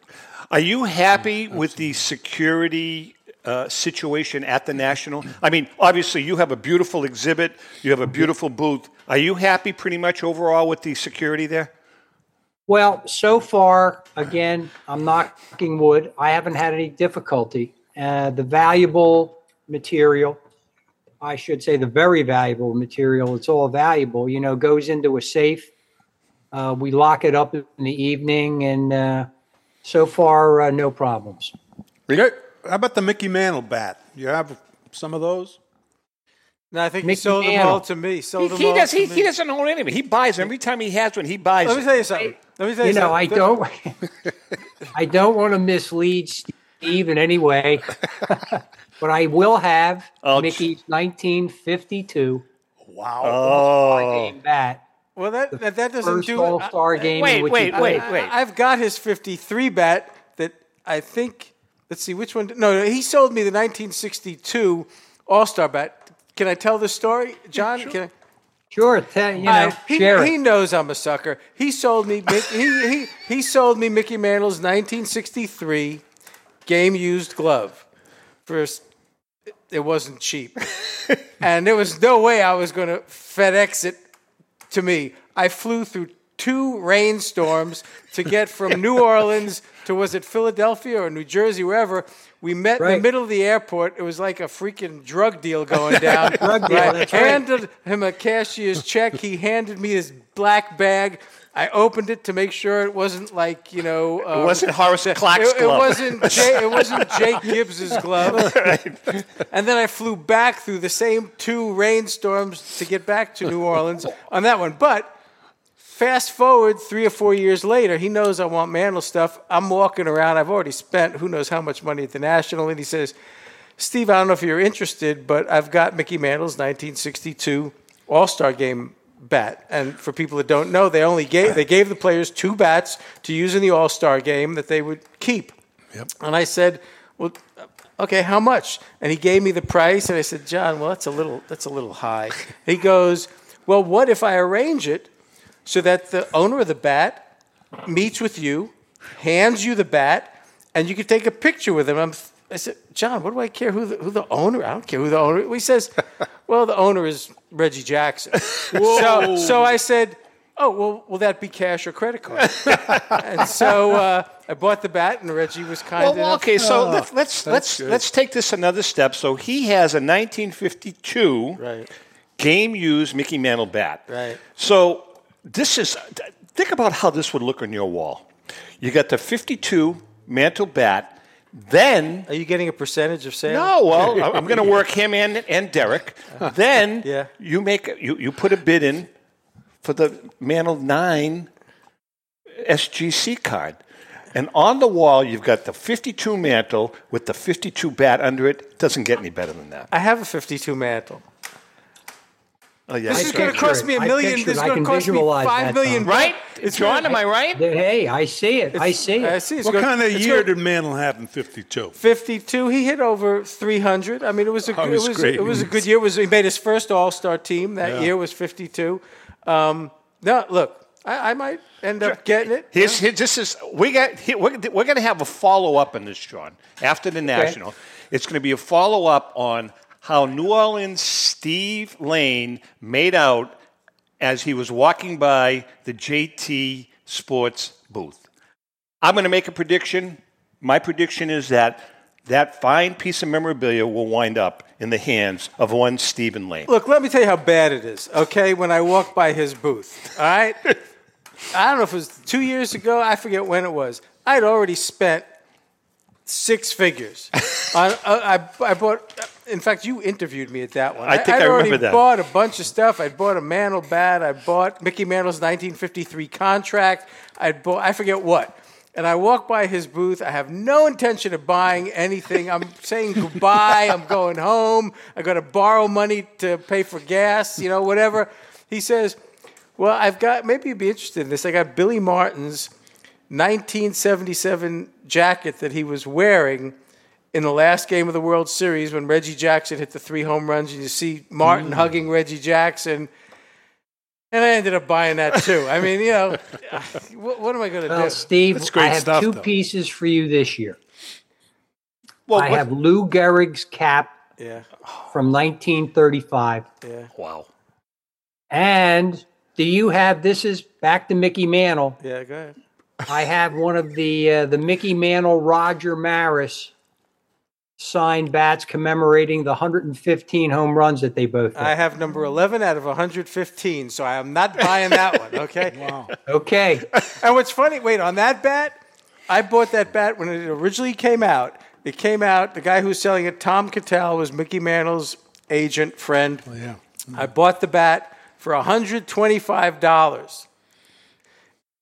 [SPEAKER 2] Are you happy with the security uh, situation at the National? I mean, obviously, you have a beautiful exhibit, you have a beautiful booth. Are you happy pretty much overall with the security there?
[SPEAKER 10] Well, so far, again, I'm knocking wood. I haven't had any difficulty. Uh, the valuable material, I should say, the very valuable material, it's all valuable, you know, goes into a safe. Uh, we lock it up in the evening, and uh, so far, uh, no problems.
[SPEAKER 3] How about the Mickey Mantle bat? You have some of those?
[SPEAKER 4] No, I think
[SPEAKER 10] Mickey
[SPEAKER 4] he sold them all to me.
[SPEAKER 2] He,
[SPEAKER 4] Sold them
[SPEAKER 2] he does,
[SPEAKER 4] to
[SPEAKER 2] he,
[SPEAKER 4] me.
[SPEAKER 2] he doesn't own any of it. He buys them. Every time he has one, he buys
[SPEAKER 4] Let me tell you something. Let me tell you, something.
[SPEAKER 10] You know, I don't, I don't want to mislead Steve in any way, but I will have
[SPEAKER 2] Oh,
[SPEAKER 10] Mickey's 1952 Wow.
[SPEAKER 2] Oh.
[SPEAKER 10] game bat.
[SPEAKER 4] Well, that that, that doesn't
[SPEAKER 10] First
[SPEAKER 4] do
[SPEAKER 10] All Star game.
[SPEAKER 2] Wait,
[SPEAKER 10] in which
[SPEAKER 2] wait, wait, wait.
[SPEAKER 4] I, have got his 53 bat that I think, let's see, which one? No, no, he sold me the 1962 All Star bat. Can I tell the story, John? Can I?
[SPEAKER 10] Sure, te- you know,
[SPEAKER 4] Uh, he,
[SPEAKER 10] share
[SPEAKER 4] he
[SPEAKER 10] it.
[SPEAKER 4] knows I'm a sucker. He sold me he, he, he sold me Mickey Mantle's 1963 game used glove. First, it wasn't cheap, and there was no way I was going to FedEx it to me. I flew through two rainstorms to get from New Orleans to was it Philadelphia or New Jersey, wherever. We met in the middle of the airport. It was like a freaking drug deal going down.
[SPEAKER 10] Drug deal, that's right.
[SPEAKER 4] Handed him a cashier's check. He handed me his black bag. I opened it to make sure it wasn't like you know. Um,
[SPEAKER 2] It wasn't Horace Clarke's
[SPEAKER 4] it, it wasn't Jay, it wasn't Jake Gibbs's glove. And then I flew back through the same two rainstorms to get back to New Orleans on that one. But fast forward three or four years later, he knows I want Mantle stuff. I'm walking around. I've already spent who knows how much money at the National, and he says, "Steve, I don't know if you're interested, but I've got Mickey Mantle's 1962 All Star Game." bat and for people that don't know they only gave they gave the players two bats to use in the all-star game that they would keep Yep. and I said, "Well, okay, how much?" And he gave me the price, and I said, "John, well, that's a little that's a little high." he goes, "Well, what if I arrange it so that the owner of the bat meets with you, hands you the bat, and you can take a picture with him?" I'm, I said, "John, what do I care who the, who the owner? I don't care who the owner." He says, "Well, the owner is Reggie Jackson." so, so I said. Oh well, will that be cash or credit card? and so uh, I bought the bat, and Reggie was kind of.
[SPEAKER 2] Well,
[SPEAKER 4] enough.
[SPEAKER 2] okay, so
[SPEAKER 3] Oh,
[SPEAKER 2] let's let's let's,
[SPEAKER 3] good.
[SPEAKER 2] let's take this another step. So he has a 1952
[SPEAKER 4] Right.
[SPEAKER 2] game used Mickey Mantle bat.
[SPEAKER 4] Right.
[SPEAKER 2] So this is think about how this would look on your wall. You got the 52 Mantle bat. Then
[SPEAKER 4] Are you getting a percentage of sale?
[SPEAKER 2] no, well, I'm going to work him and and Derek. Then
[SPEAKER 4] Yeah.
[SPEAKER 2] you make you you put a bid in for the Mantle Nine SGC card. And on the wall, you've got the 52 mantle with the 52 bat under it. Doesn't get any better than that.
[SPEAKER 4] I have a 52 mantle.
[SPEAKER 2] Oh, yeah.
[SPEAKER 4] This is going to cost
[SPEAKER 10] it.
[SPEAKER 4] me a million. This is going to cost me
[SPEAKER 10] visualize
[SPEAKER 4] five
[SPEAKER 10] that,
[SPEAKER 2] right?
[SPEAKER 4] It's
[SPEAKER 2] John,
[SPEAKER 4] gonna-
[SPEAKER 2] am I right?
[SPEAKER 10] Hey, I see it. I see it.
[SPEAKER 4] I
[SPEAKER 10] it.
[SPEAKER 4] see. It's
[SPEAKER 3] What
[SPEAKER 4] gonna-
[SPEAKER 3] kind of year
[SPEAKER 4] gonna-
[SPEAKER 3] did Mantle have in 52?
[SPEAKER 4] 52. He hit over 300. I mean, it was a
[SPEAKER 3] Oh,
[SPEAKER 4] it
[SPEAKER 3] it was
[SPEAKER 4] was
[SPEAKER 3] great.
[SPEAKER 4] it was a good year. It was he made his first All Star team that
[SPEAKER 3] Yeah.
[SPEAKER 4] year was 52. Um, no, look, I, I might end up getting it.
[SPEAKER 2] Here's, here, this is we got here, we're, we're going to have a follow up on this, John. After the national, it's going to be a follow up on how New Orleans Steve Lane made out as he was walking by the JT Sports booth. I'm going to make a prediction. My prediction is that that fine piece of memorabilia will wind up in the hands of one Stephen Lane.
[SPEAKER 4] Look, let me tell you how bad it is, okay, when I walked by his booth, all right? I don't know if it was two years ago, I forget when it was. I'd already spent six figures. on, uh, I, I bought, in fact, you interviewed me at that one.
[SPEAKER 2] I think
[SPEAKER 4] I'd
[SPEAKER 2] I
[SPEAKER 4] already
[SPEAKER 2] remember that.
[SPEAKER 4] bought a bunch of stuff. I'd bought a Mantle bat. I bought Mickey Mantle's 1953 contract. I'd bought, I forget what. And I walk by his booth. I have no intention of buying anything. I'm saying goodbye. I'm going home. I got to borrow money to pay for gas, you know, whatever. He says, Well, I've got, maybe you'd be interested in this. I got Billy Martin's 1977 jacket that he was wearing in the last game of the World Series when Reggie Jackson hit the three home runs. And you see Martin hugging Reggie Jackson. And I ended up buying that too. I mean, you know, what, what am I going to
[SPEAKER 10] Well,
[SPEAKER 4] do?
[SPEAKER 10] Steve, I have
[SPEAKER 3] stuff,
[SPEAKER 10] two
[SPEAKER 3] though.
[SPEAKER 10] pieces for you this year.
[SPEAKER 2] Well,
[SPEAKER 10] I
[SPEAKER 2] what-
[SPEAKER 10] have Lou Gehrig's cap
[SPEAKER 4] Yeah,
[SPEAKER 10] from 1935.
[SPEAKER 4] yeah,
[SPEAKER 2] wow.
[SPEAKER 10] And do you have this is back to Mickey Mantle.
[SPEAKER 4] yeah. Go ahead.
[SPEAKER 10] I have one of the uh, the Mickey Mantle Roger Maris signed bats commemorating the 115 home runs that they both hit.
[SPEAKER 4] I have number 11 out of 115, so I am not buying that one, okay? wow.
[SPEAKER 10] okay.
[SPEAKER 4] And what's funny, wait, on that bat, I bought that bat when it originally came out. It came out, the guy who was selling it, Tom Cattell, was Mickey Mantle's agent, friend.
[SPEAKER 3] Oh, yeah. Mm.
[SPEAKER 4] I bought the bat for $125.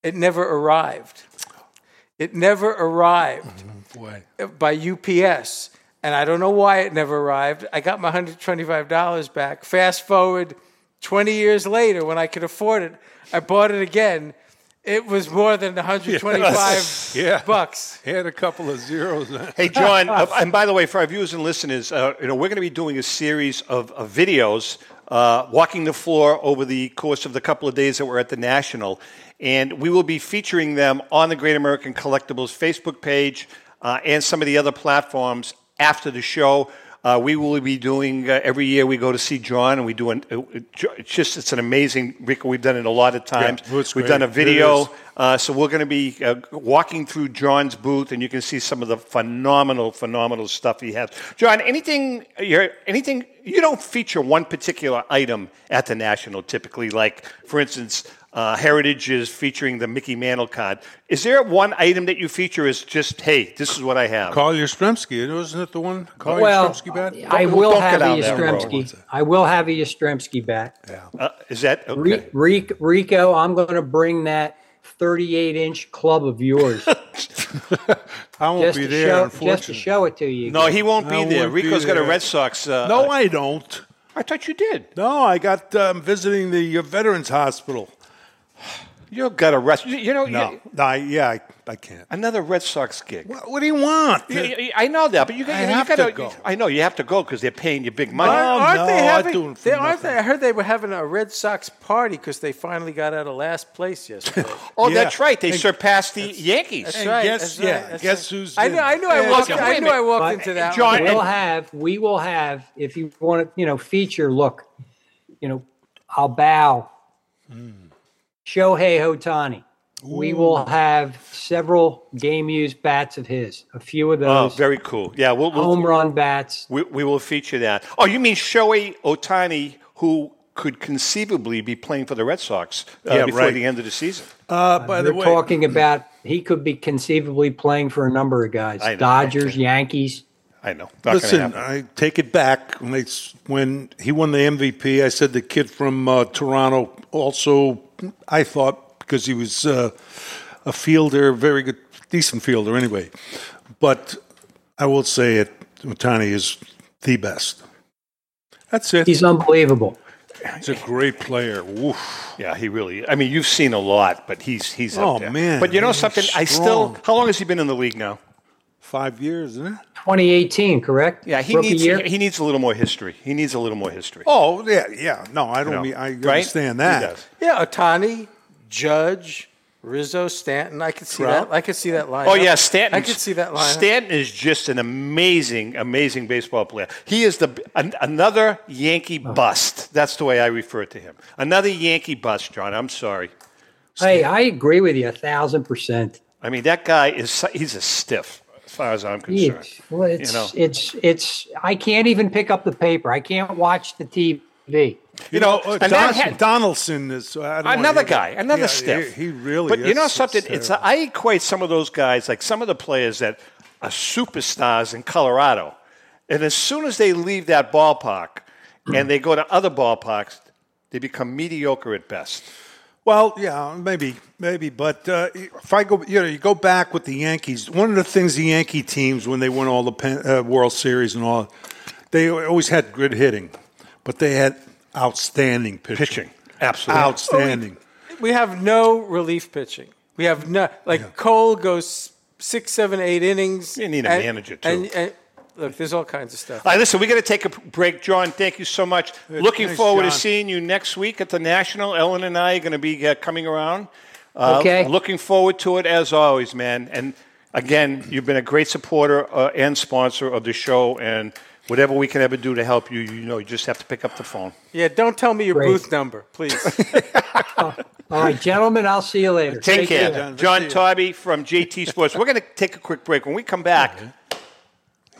[SPEAKER 4] It never arrived. It never arrived mm-hmm.
[SPEAKER 3] Boy.
[SPEAKER 4] by UPS. And I don't know why it never arrived. I got my $125 back. Fast forward 20 years later, when I could afford it, I bought it again. It was more than 125
[SPEAKER 3] Yeah.
[SPEAKER 4] bucks.
[SPEAKER 3] He had a couple of zeros.
[SPEAKER 2] Hey, John, uh, and by the way, for our viewers and listeners, uh, you know, we're going to be doing a series of, of videos uh, walking the floor over the course of the couple of days that we're at the National. And we will be featuring them on the Great American Collectibles Facebook page uh, and some of the other platforms after the show. Uh, we will be doing uh, every year. We go to see John, and we do an. Uh, it's just it's an amazing. Rico, we've done it a lot of times.
[SPEAKER 3] Yeah,
[SPEAKER 2] we've done a video. Uh, so we're going to be uh, walking through John's booth, and you can see some of the phenomenal, phenomenal stuff he has. John, anything you're, anything you don't feature one particular item at the National typically, like for instance, uh, Heritage is featuring the Mickey Mantle card. Is there one item that you feature? Is just hey, this is what I have.
[SPEAKER 3] Carl Yastrzemski, wasn't it the one? Carl
[SPEAKER 10] well,
[SPEAKER 3] Yastrzemski bat?
[SPEAKER 10] I
[SPEAKER 2] Don't-
[SPEAKER 10] will
[SPEAKER 2] don't
[SPEAKER 10] have a
[SPEAKER 2] down that road.
[SPEAKER 10] Yastrzemski. I will have a Yastrzemski bat.
[SPEAKER 2] Uh, is that okay?
[SPEAKER 10] Re- Rico, Rico, I'm going to bring that 38 inch club of yours
[SPEAKER 3] I won't
[SPEAKER 10] just
[SPEAKER 3] be
[SPEAKER 10] to,
[SPEAKER 3] there,
[SPEAKER 10] show, just to show it to you.
[SPEAKER 2] No, he won't be there.
[SPEAKER 3] won't be
[SPEAKER 2] Rico's got a. Red Sox. Uh,
[SPEAKER 3] no, I don't.
[SPEAKER 2] I thought you did.
[SPEAKER 3] No, I got um, visiting the uh, Veterans Hospital.
[SPEAKER 2] You got a rest. You know,
[SPEAKER 3] No,
[SPEAKER 2] you-
[SPEAKER 3] no I, yeah, I, I can't.
[SPEAKER 2] another Red Sox gig.
[SPEAKER 3] What, what do you want?
[SPEAKER 2] You- you- I know that, but you, got,
[SPEAKER 3] I
[SPEAKER 2] you,
[SPEAKER 3] have
[SPEAKER 2] gotta,
[SPEAKER 3] to go.
[SPEAKER 2] I know you have to go because they're paying you big money.
[SPEAKER 3] Well,
[SPEAKER 4] aren't
[SPEAKER 3] no,
[SPEAKER 4] they
[SPEAKER 3] I
[SPEAKER 4] having?
[SPEAKER 3] do it
[SPEAKER 4] they, aren't they? I heard they were having a Red Sox party because they finally got out of last place yesterday.
[SPEAKER 2] oh,
[SPEAKER 3] Yeah.
[SPEAKER 2] that's right. They
[SPEAKER 3] And-
[SPEAKER 2] surpassed the Yankees.
[SPEAKER 4] That's right.
[SPEAKER 3] guess-
[SPEAKER 4] that's
[SPEAKER 3] yeah,
[SPEAKER 4] that's
[SPEAKER 3] guess
[SPEAKER 4] right.
[SPEAKER 3] who's
[SPEAKER 4] I knew. I knew. I walked.
[SPEAKER 2] okay,
[SPEAKER 4] I knew. I walked into that.
[SPEAKER 2] John,
[SPEAKER 10] we'll have we will have if you want to you know feature look you know i'll bow hmm. Shohei Ohtani. we will have several game used bats of his a few of those.
[SPEAKER 2] Oh, very cool. Yeah, we'll, we'll
[SPEAKER 10] home run bats
[SPEAKER 2] we, we will feature that. Oh, you mean Shohei Ohtani, who could conceivably be playing for the Red Sox uh,
[SPEAKER 3] Yeah,
[SPEAKER 2] before
[SPEAKER 3] right.
[SPEAKER 2] the end of the season?
[SPEAKER 3] Uh, by the way,
[SPEAKER 10] talking about he could be conceivably playing for a number of guys dodgers
[SPEAKER 2] okay.
[SPEAKER 10] yankees
[SPEAKER 2] I know. Not
[SPEAKER 3] listen. I take it back. When, they, when he won the MVP, I said the kid from uh, Toronto also, I thought, because he was uh, a fielder, very good, decent fielder anyway. But I will say it, Ohtani is the best. That's it.
[SPEAKER 10] he's unbelievable
[SPEAKER 3] He's a great player. Woof.
[SPEAKER 2] Yeah, he really. I mean, you've seen a lot, but he's he's
[SPEAKER 3] Oh,
[SPEAKER 2] up there.
[SPEAKER 3] man,
[SPEAKER 2] But you know
[SPEAKER 3] he's
[SPEAKER 2] something? I still. How long has he been in the league now?
[SPEAKER 3] Five years, isn't it?
[SPEAKER 10] 2018 correct
[SPEAKER 2] Yeah, he
[SPEAKER 10] Rookie
[SPEAKER 2] needs
[SPEAKER 10] year?
[SPEAKER 2] he needs a little more history. He needs a little more history.
[SPEAKER 3] Oh, yeah, yeah. No, I don't
[SPEAKER 2] know,
[SPEAKER 3] mean, I
[SPEAKER 2] right?
[SPEAKER 3] understand
[SPEAKER 2] He
[SPEAKER 3] that.
[SPEAKER 2] does.
[SPEAKER 4] Yeah, Ohtani, Judge, Rizzo, Stanton. I could see
[SPEAKER 3] Trout.
[SPEAKER 4] that. I could see that line.
[SPEAKER 2] Oh yeah, Stanton.
[SPEAKER 4] I could see that line.
[SPEAKER 2] Stanton is just an amazing, amazing baseball player. He is the an, another Yankee oh. bust. That's the way I refer to him. Another Yankee bust, John. I'm sorry.
[SPEAKER 10] hey i agree with you a thousand percent
[SPEAKER 2] I mean, that guy is he's a stiff as far as I'm concerned.
[SPEAKER 10] It's, well, it's,
[SPEAKER 2] know.
[SPEAKER 10] it's, it's, I can't even pick up the paper. I can't watch the TV.
[SPEAKER 2] You know,
[SPEAKER 3] uh,
[SPEAKER 2] and
[SPEAKER 3] Don-
[SPEAKER 2] that had-
[SPEAKER 3] Donaldson is I
[SPEAKER 2] Another
[SPEAKER 3] wanna-
[SPEAKER 2] guy, another
[SPEAKER 3] yeah,
[SPEAKER 2] stiff.
[SPEAKER 3] He, he really.
[SPEAKER 2] But you know something?
[SPEAKER 3] It's
[SPEAKER 2] It's I equate some of those guys, like some of the players that are superstars in Colorado, and as soon as they leave that ballpark and they go to other ballparks, they become mediocre at best.
[SPEAKER 3] Well, yeah, maybe, maybe, but uh, if I go, you know, you go back with the Yankees. One of the things the Yankee teams, when they won all the Pen- uh, World Series and all, they always had good hitting, but they had outstanding pitching.
[SPEAKER 2] Pitching, absolutely.
[SPEAKER 3] outstanding.
[SPEAKER 4] we have no relief pitching. We have no like Cole goes six, seven, eight innings.
[SPEAKER 2] You need a manager, too.
[SPEAKER 4] And, and look, there's all kinds of stuff.
[SPEAKER 2] All right, listen, we got to take a break. John, thank you so much. Looking
[SPEAKER 3] thanks,
[SPEAKER 2] forward to seeing you next week at the National. Ellen and I are going to be uh, coming around. Uh,
[SPEAKER 10] Okay.
[SPEAKER 2] Looking forward to it as always, man. And again, you've been a great supporter uh, and sponsor of the show. And whatever we can ever do to help you, you know, you just have to pick up the phone.
[SPEAKER 4] Yeah, don't tell me your
[SPEAKER 10] Great.
[SPEAKER 4] booth number, please.
[SPEAKER 10] All right, gentlemen, I'll see you later.
[SPEAKER 2] Take, care.
[SPEAKER 3] John.
[SPEAKER 2] John,
[SPEAKER 3] Good
[SPEAKER 2] Taube from JT Sports. We're going to take a quick break. When we come back,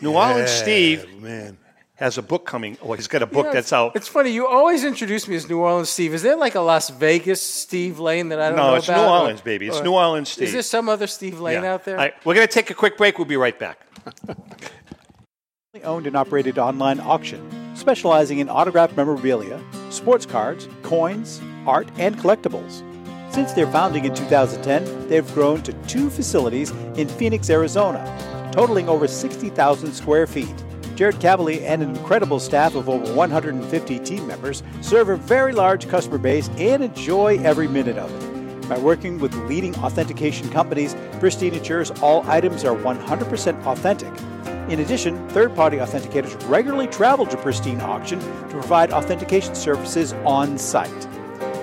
[SPEAKER 2] New Orleans Steve
[SPEAKER 3] man.
[SPEAKER 2] has a book coming. Well, he's got a book
[SPEAKER 4] You know,
[SPEAKER 2] that's out.
[SPEAKER 4] It's funny. You always introduce me as New Orleans Steve. Is there like a Las Vegas Steve Lane that I don't know
[SPEAKER 2] No,
[SPEAKER 4] know
[SPEAKER 2] it's
[SPEAKER 4] about?
[SPEAKER 2] New
[SPEAKER 4] Or-
[SPEAKER 2] Orleans, baby. It's
[SPEAKER 4] or-
[SPEAKER 2] New Orleans Steve.
[SPEAKER 4] Is there some other Steve Lane
[SPEAKER 2] Yeah.
[SPEAKER 4] out there?
[SPEAKER 2] All right, we're going to take a quick break. We'll be right back.
[SPEAKER 11] owned and operated online auction specializing in autographed memorabilia, sports cards, coins, art, and collectibles. Since their founding in 2010, they've grown to two facilities in Phoenix, Arizona, totaling over 60,000 square feet. Jared Cavalier and an incredible staff of over 150 team members serve a very large customer base and enjoy every minute of it. By working with leading authentication companies, Pristine ensures all items are 100% authentic. In addition, third party authenticators regularly travel to Pristine Auction to provide authentication services on site.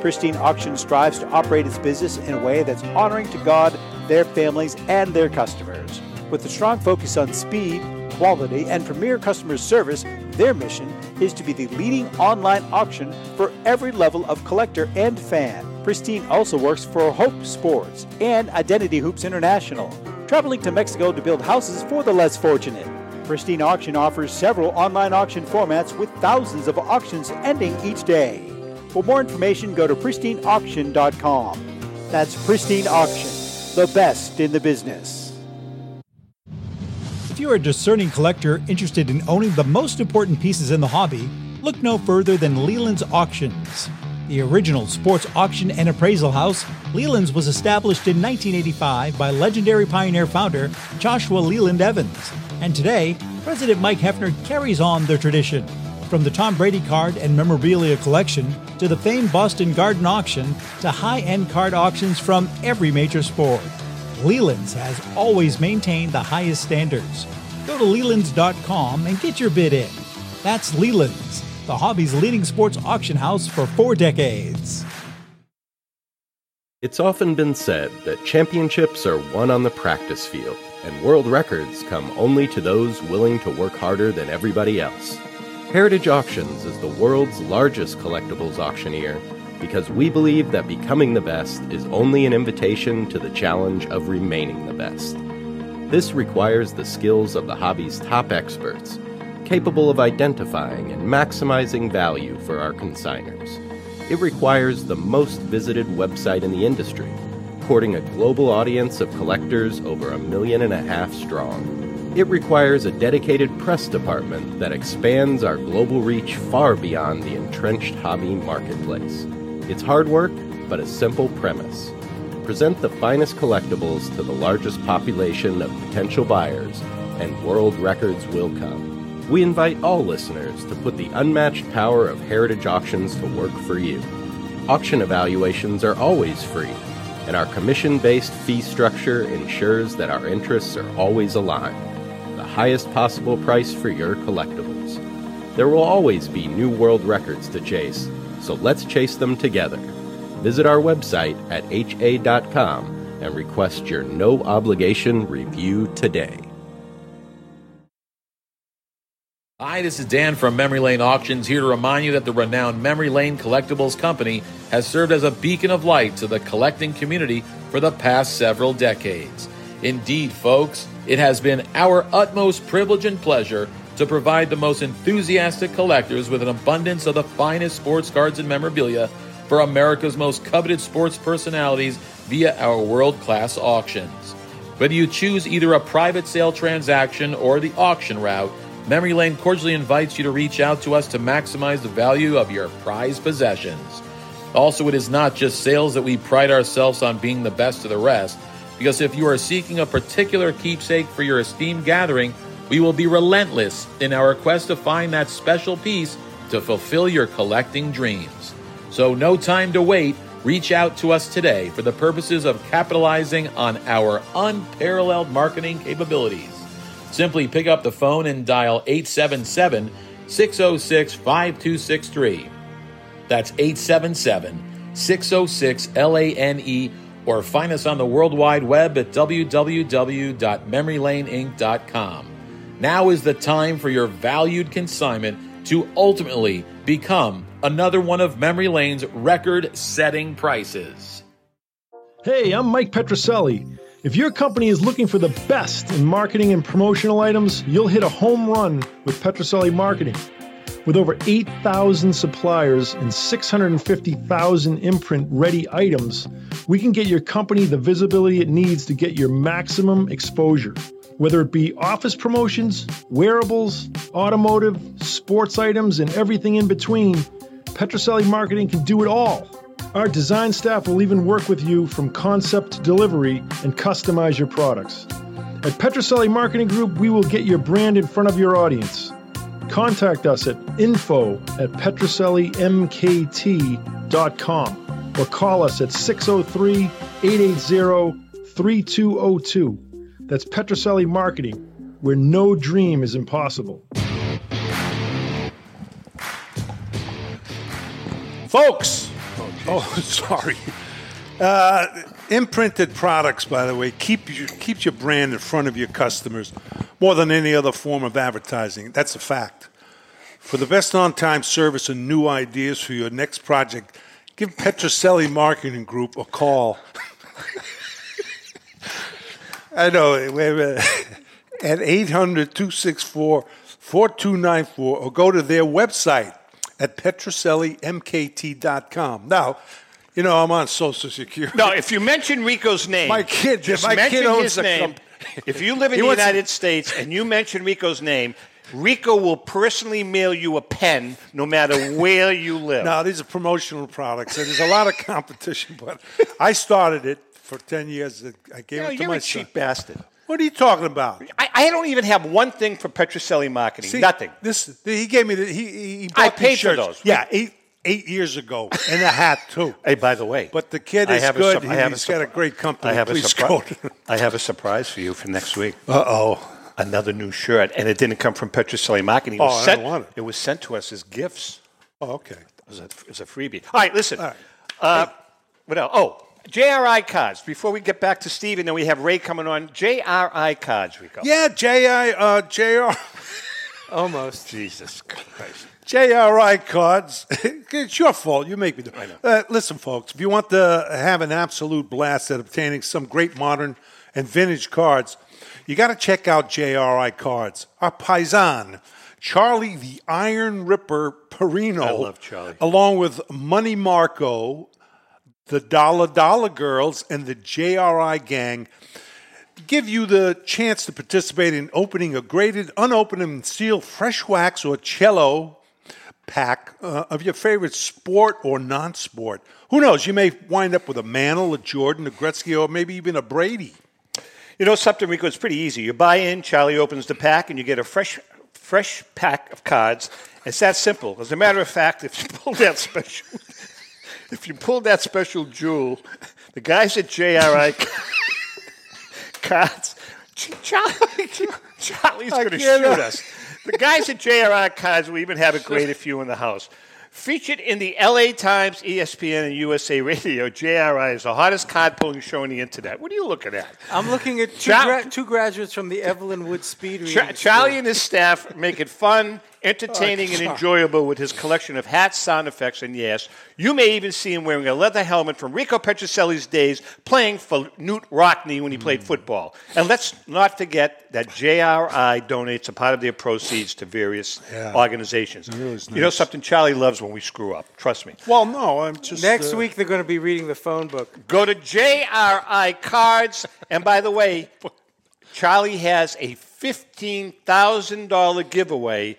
[SPEAKER 11] Pristine Auction strives to operate its business in a way that's honoring to God, their families, and their customers. With a strong focus on speed, quality, and premier customer service, their mission is to be the leading online auction for every level of collector and fan. Pristine also works for Hope Sports and Identity Hoops International, traveling to Mexico to build houses for the less fortunate. Pristine Auction offers several online auction formats with thousands of auctions ending each day. For more information, go to pristineauction.com. That's Pristine Auction, the best in the business.
[SPEAKER 12] If you're a discerning collector interested in owning the most important pieces in the hobby, look no further than Leland's Auctions. The original sports auction and appraisal house, Leland's was established in 1985 by legendary Pioneer founder Joshua Leland Evans. And today, President Mike Hefner carries on their tradition. From the Tom Brady card and memorabilia collection to the famed Boston Garden auction to high end card auctions from every major sport, Leland's has always maintained the highest standards. Go to Leland's.com and get your bid in. That's Leland's, the hobby's leading sports auction house for four decades.
[SPEAKER 13] It's often been said that championships are won on the practice field, and world records come only to those willing to work harder than everybody else. Heritage Auctions is the world's largest collectibles auctioneer because we believe that becoming the best is only an invitation to the challenge of remaining the best. This requires the skills of the hobby's top experts, capable of identifying and maximizing value for our consigners. It requires the most visited website in the industry, courting a global audience of collectors over a million and a half strong. It requires a dedicated press department that expands our global reach far beyond the entrenched hobby marketplace. It's hard work, but a simple premise. Present the finest collectibles to the largest population of potential buyers, and world records will come. We invite all listeners to put the unmatched power of Heritage Auctions to work for you. Auction evaluations are always free, and our commission based fee structure ensures that our interests are always aligned highest possible price for your collectibles. There will always be new world records to chase, so let's chase them together. Visit our website at ha.com and request your no obligation review today.
[SPEAKER 1] Hi, this is Dan from Memory Lane Auctions here to remind you that the renowned Memory Lane Collectibles Company has served as a beacon of light to the collecting community for the past several decades. Indeed, folks, it has been our utmost privilege and pleasure to provide the most enthusiastic collectors with an abundance of the finest sports cards and memorabilia for America's most coveted sports personalities via our world class auctions. Whether you choose either a private sale transaction or the auction route, Memory Lane cordially invites you to reach out to us to maximize the value of your prized possessions. Also, it is not just sales that we pride ourselves on being the best of the rest. Because if you are seeking a particular keepsake for your esteemed gathering, we will be relentless in our quest to find that special piece to fulfill your collecting dreams. So, no time to wait. Reach out to us today for the purposes of capitalizing on our unparalleled marketing capabilities. Simply pick up the phone and dial 877 606 5263. That's 877 606 LANE or find us on the World Wide Web at www.memorylaneinc.com. Now is the time for your valued consignment to ultimately become another one of Memory Lane's record setting prices.
[SPEAKER 14] Hey, I'm Mike Petrocelli. If your company is looking for the best in marketing and promotional items, you'll hit a home run with Petrocelli Marketing. With over 8,000 suppliers and 650,000 imprint ready items, we can get your company the visibility it needs to get your maximum exposure. Whether it be office promotions, wearables, automotive, sports items, and everything in between, Petrocelli Marketing can do it all. Our design staff will even work with you from concept to delivery and customize your products. At Petrocelli Marketing Group, we will get your brand in front of your audience. Contact us at info at petrocellimkt.com or call us at 603 880 3202. That's Petrocelli Marketing, where no dream is impossible.
[SPEAKER 3] Folks! Oh, sorry. Uh, imprinted products, by the way, keep your, keeps your brand in front of your customers. More than any other form of advertising. That's a fact. For the best on time service and new ideas for your next project, give Petrocelli Marketing Group a call. I know, wait a minute. At 800 264 4294 or go to their website at petrocellimkt.com. Now, you know, I'm on Social Security.
[SPEAKER 2] No, if you mention Rico's name,
[SPEAKER 3] My kid-
[SPEAKER 2] just
[SPEAKER 3] my
[SPEAKER 2] mention
[SPEAKER 3] kid owns
[SPEAKER 2] his name. If you live in the United States and you mention Rico's name, Rico will personally mail you a pen no matter where you live.
[SPEAKER 3] No, these are promotional products. and There's a lot of competition, but I started it for 10 years. I gave
[SPEAKER 2] No,
[SPEAKER 3] it to
[SPEAKER 2] you're
[SPEAKER 3] my
[SPEAKER 2] a
[SPEAKER 3] son.
[SPEAKER 2] cheap bastard.
[SPEAKER 3] What are you talking about?
[SPEAKER 2] I, I don't even have one thing for Petrocelli marketing.
[SPEAKER 3] See,
[SPEAKER 2] Nothing.
[SPEAKER 3] This he gave me. The, he he he
[SPEAKER 2] I paid
[SPEAKER 3] these
[SPEAKER 2] for those.
[SPEAKER 3] Yeah, eight eight years ago, and a hat too.
[SPEAKER 2] Hey, by the way,
[SPEAKER 3] But the kid
[SPEAKER 2] I
[SPEAKER 3] is
[SPEAKER 2] have a
[SPEAKER 3] good.
[SPEAKER 2] sup- I have a
[SPEAKER 3] He's got a great company.
[SPEAKER 2] I have
[SPEAKER 3] Please
[SPEAKER 2] a
[SPEAKER 3] go.
[SPEAKER 2] surprise. I have a surprise for you for next week.
[SPEAKER 3] Uh oh.
[SPEAKER 2] Another new shirt, and it didn't come from Petrocelli Marketing. It
[SPEAKER 3] Oh,
[SPEAKER 2] was
[SPEAKER 3] I don't want it.
[SPEAKER 2] It was sent to us as gifts.
[SPEAKER 3] Oh, okay.
[SPEAKER 2] It was a, it was a freebie. All right, listen. Uh, what else? Oh, JRI cards. Before we get back to Steve, and then we have Ray coming on. JRI cards, Rico.
[SPEAKER 3] Yeah, J I uh, J R
[SPEAKER 4] Almost.
[SPEAKER 2] Jesus Christ.
[SPEAKER 3] JRI cards. it's your fault. You make me do it. Uh, listen, folks, if you want to have an absolute blast at obtaining some great modern and vintage cards, you got to check out JRI cards. Our paisan, Charlie the Iron Ripper Perino.
[SPEAKER 2] I love Charlie.
[SPEAKER 3] Along with Money Marco, the Dollar Dollar Girls, and the JRI Gang give you the chance to participate in opening a graded, unopened, and sealed fresh wax or cello pack uh, of your favorite sport or non-sport. Who knows? You may wind up with a Mantle, a Jordan, a Gretzky, or maybe even a Brady.
[SPEAKER 2] You know something, Rico? It's pretty easy. You buy in, Charlie opens the pack, and you get a fresh, fresh pack of cards. It's that simple. As a matter of fact, if you pull that special, if you pull that special jewel, the guys at JRI cards, Charlie, Charlie's going to shoot us. The guys at JRI cards will even have a graded few in the house. Featured in the LA Times, ESPN, and USA Radio, JRI is the hottest card pulling show on the internet. What are you looking at?
[SPEAKER 4] I'm looking at two,
[SPEAKER 2] Char-
[SPEAKER 4] gra- two graduates from the Evelyn Wood Speed
[SPEAKER 2] Char- Charlie and his staff make it fun, entertaining,
[SPEAKER 4] Oh,
[SPEAKER 2] and enjoyable with his collection of hats, sound effects, and yes, you may even see him wearing a leather helmet from Rico Petrocelli's days playing for Knute Rockne when he played
[SPEAKER 3] Hmm.
[SPEAKER 2] football. And let's not forget that JRI donates a part of their proceeds to various
[SPEAKER 3] Yeah.
[SPEAKER 2] organizations.
[SPEAKER 3] Really is
[SPEAKER 2] You know
[SPEAKER 3] nice.
[SPEAKER 2] something Charlie loves when we screw up. Trust me.
[SPEAKER 3] Well, no, I'm just
[SPEAKER 4] Next
[SPEAKER 3] uh,
[SPEAKER 4] week they're going to be reading the phone book.
[SPEAKER 2] Go to JRI Cards. And by the way, Charlie has a $15,000 giveaway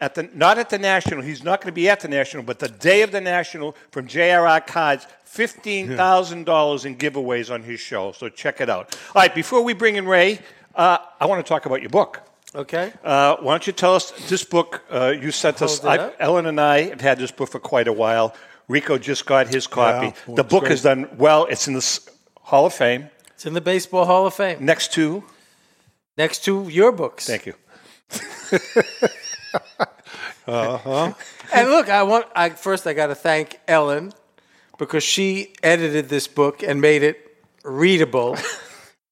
[SPEAKER 2] at the not at the National. He's not going to be at the National, but the day of the National from JRI Cards, $15,000 in giveaways on his show. So check it out. All right, before we bring in Ray, uh, I want to talk about your book.
[SPEAKER 4] Okay.
[SPEAKER 2] Uh, why don't you tell us this book uh, you sent us?
[SPEAKER 4] Hold it
[SPEAKER 2] I,
[SPEAKER 4] up.
[SPEAKER 2] Ellen and I have had this book for quite a while. Rico just got his copy. The
[SPEAKER 3] it's
[SPEAKER 2] book
[SPEAKER 3] great.
[SPEAKER 2] has done well. It's in the S- Hall of Fame.
[SPEAKER 4] It's in the Baseball Hall of Fame.
[SPEAKER 2] Next to,
[SPEAKER 4] Next to your books.
[SPEAKER 2] thank you.
[SPEAKER 3] uh-huh.
[SPEAKER 4] And look, I want. I first I got to thank Ellen because she edited this book and made it readable.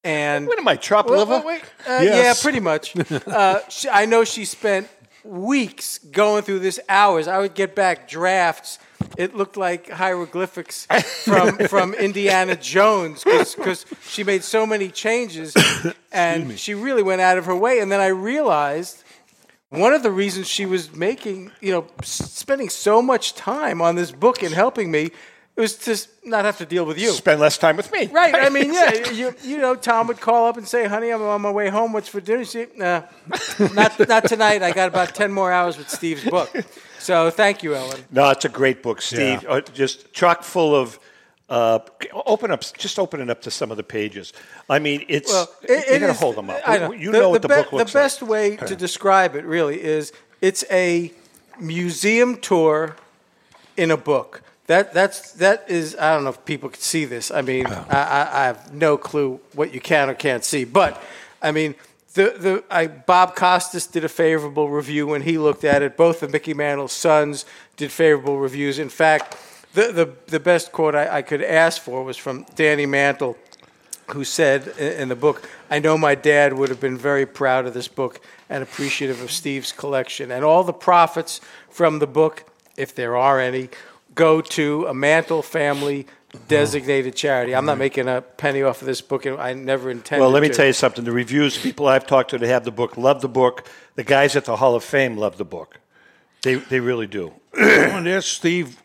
[SPEAKER 4] And
[SPEAKER 2] What am I, chop
[SPEAKER 4] Well,
[SPEAKER 2] liver?
[SPEAKER 4] wait, uh,
[SPEAKER 3] Yes.
[SPEAKER 4] Yeah, pretty much. Uh, she, I know she spent weeks going through this, hours. I would get back drafts. It looked like hieroglyphics from from Indiana Jones because she made so many changes, and she really went out of her way. And then I realized one of the reasons she was making, you know, spending so much time on this book and helping me was to not have to deal with you.
[SPEAKER 2] Spend less time with me.
[SPEAKER 4] Right. I mean, yeah. You, you know, Tom would call up and say, "Honey, I'm on my way home. What's for dinner?" She, nah, not not tonight. I got about ten more hours with Steve's book. So thank you, Ellen.
[SPEAKER 2] No, it's a great book, Steve.
[SPEAKER 3] Yeah.
[SPEAKER 2] Uh, just chock full of. Uh, open up, just open it up to some of the pages. I mean, it's
[SPEAKER 4] Well,
[SPEAKER 2] you
[SPEAKER 4] it, it
[SPEAKER 2] gotta
[SPEAKER 4] is-
[SPEAKER 2] hold them up.
[SPEAKER 4] Know.
[SPEAKER 2] You know what the,
[SPEAKER 4] be-
[SPEAKER 2] book looks
[SPEAKER 4] The best way to describe it really is it's a museum tour in a book. That that's that is I don't know if people can see this. I mean, I, I, I have no clue what you can or can't see, but I mean. The, the, I, Bob Costas did a favorable review when he looked at it. Both of Mickey Mantle's sons did favorable reviews. In fact, the, the, the best quote I, I could ask for was from Danny Mantle, who said i- in the book, I know my dad would have been very proud of this book and appreciative of Steve's collection. And all the profits from the book, if there are any, go to a Mantle family designated charity. I'm not making a penny off of this book, and I never intended to
[SPEAKER 2] Well, let me
[SPEAKER 4] to.
[SPEAKER 2] tell you something. The reviews, people I've talked to that have the book, love the book. The guys at the Hall of Fame love the book. They, they really do.
[SPEAKER 3] I want to ask Steve,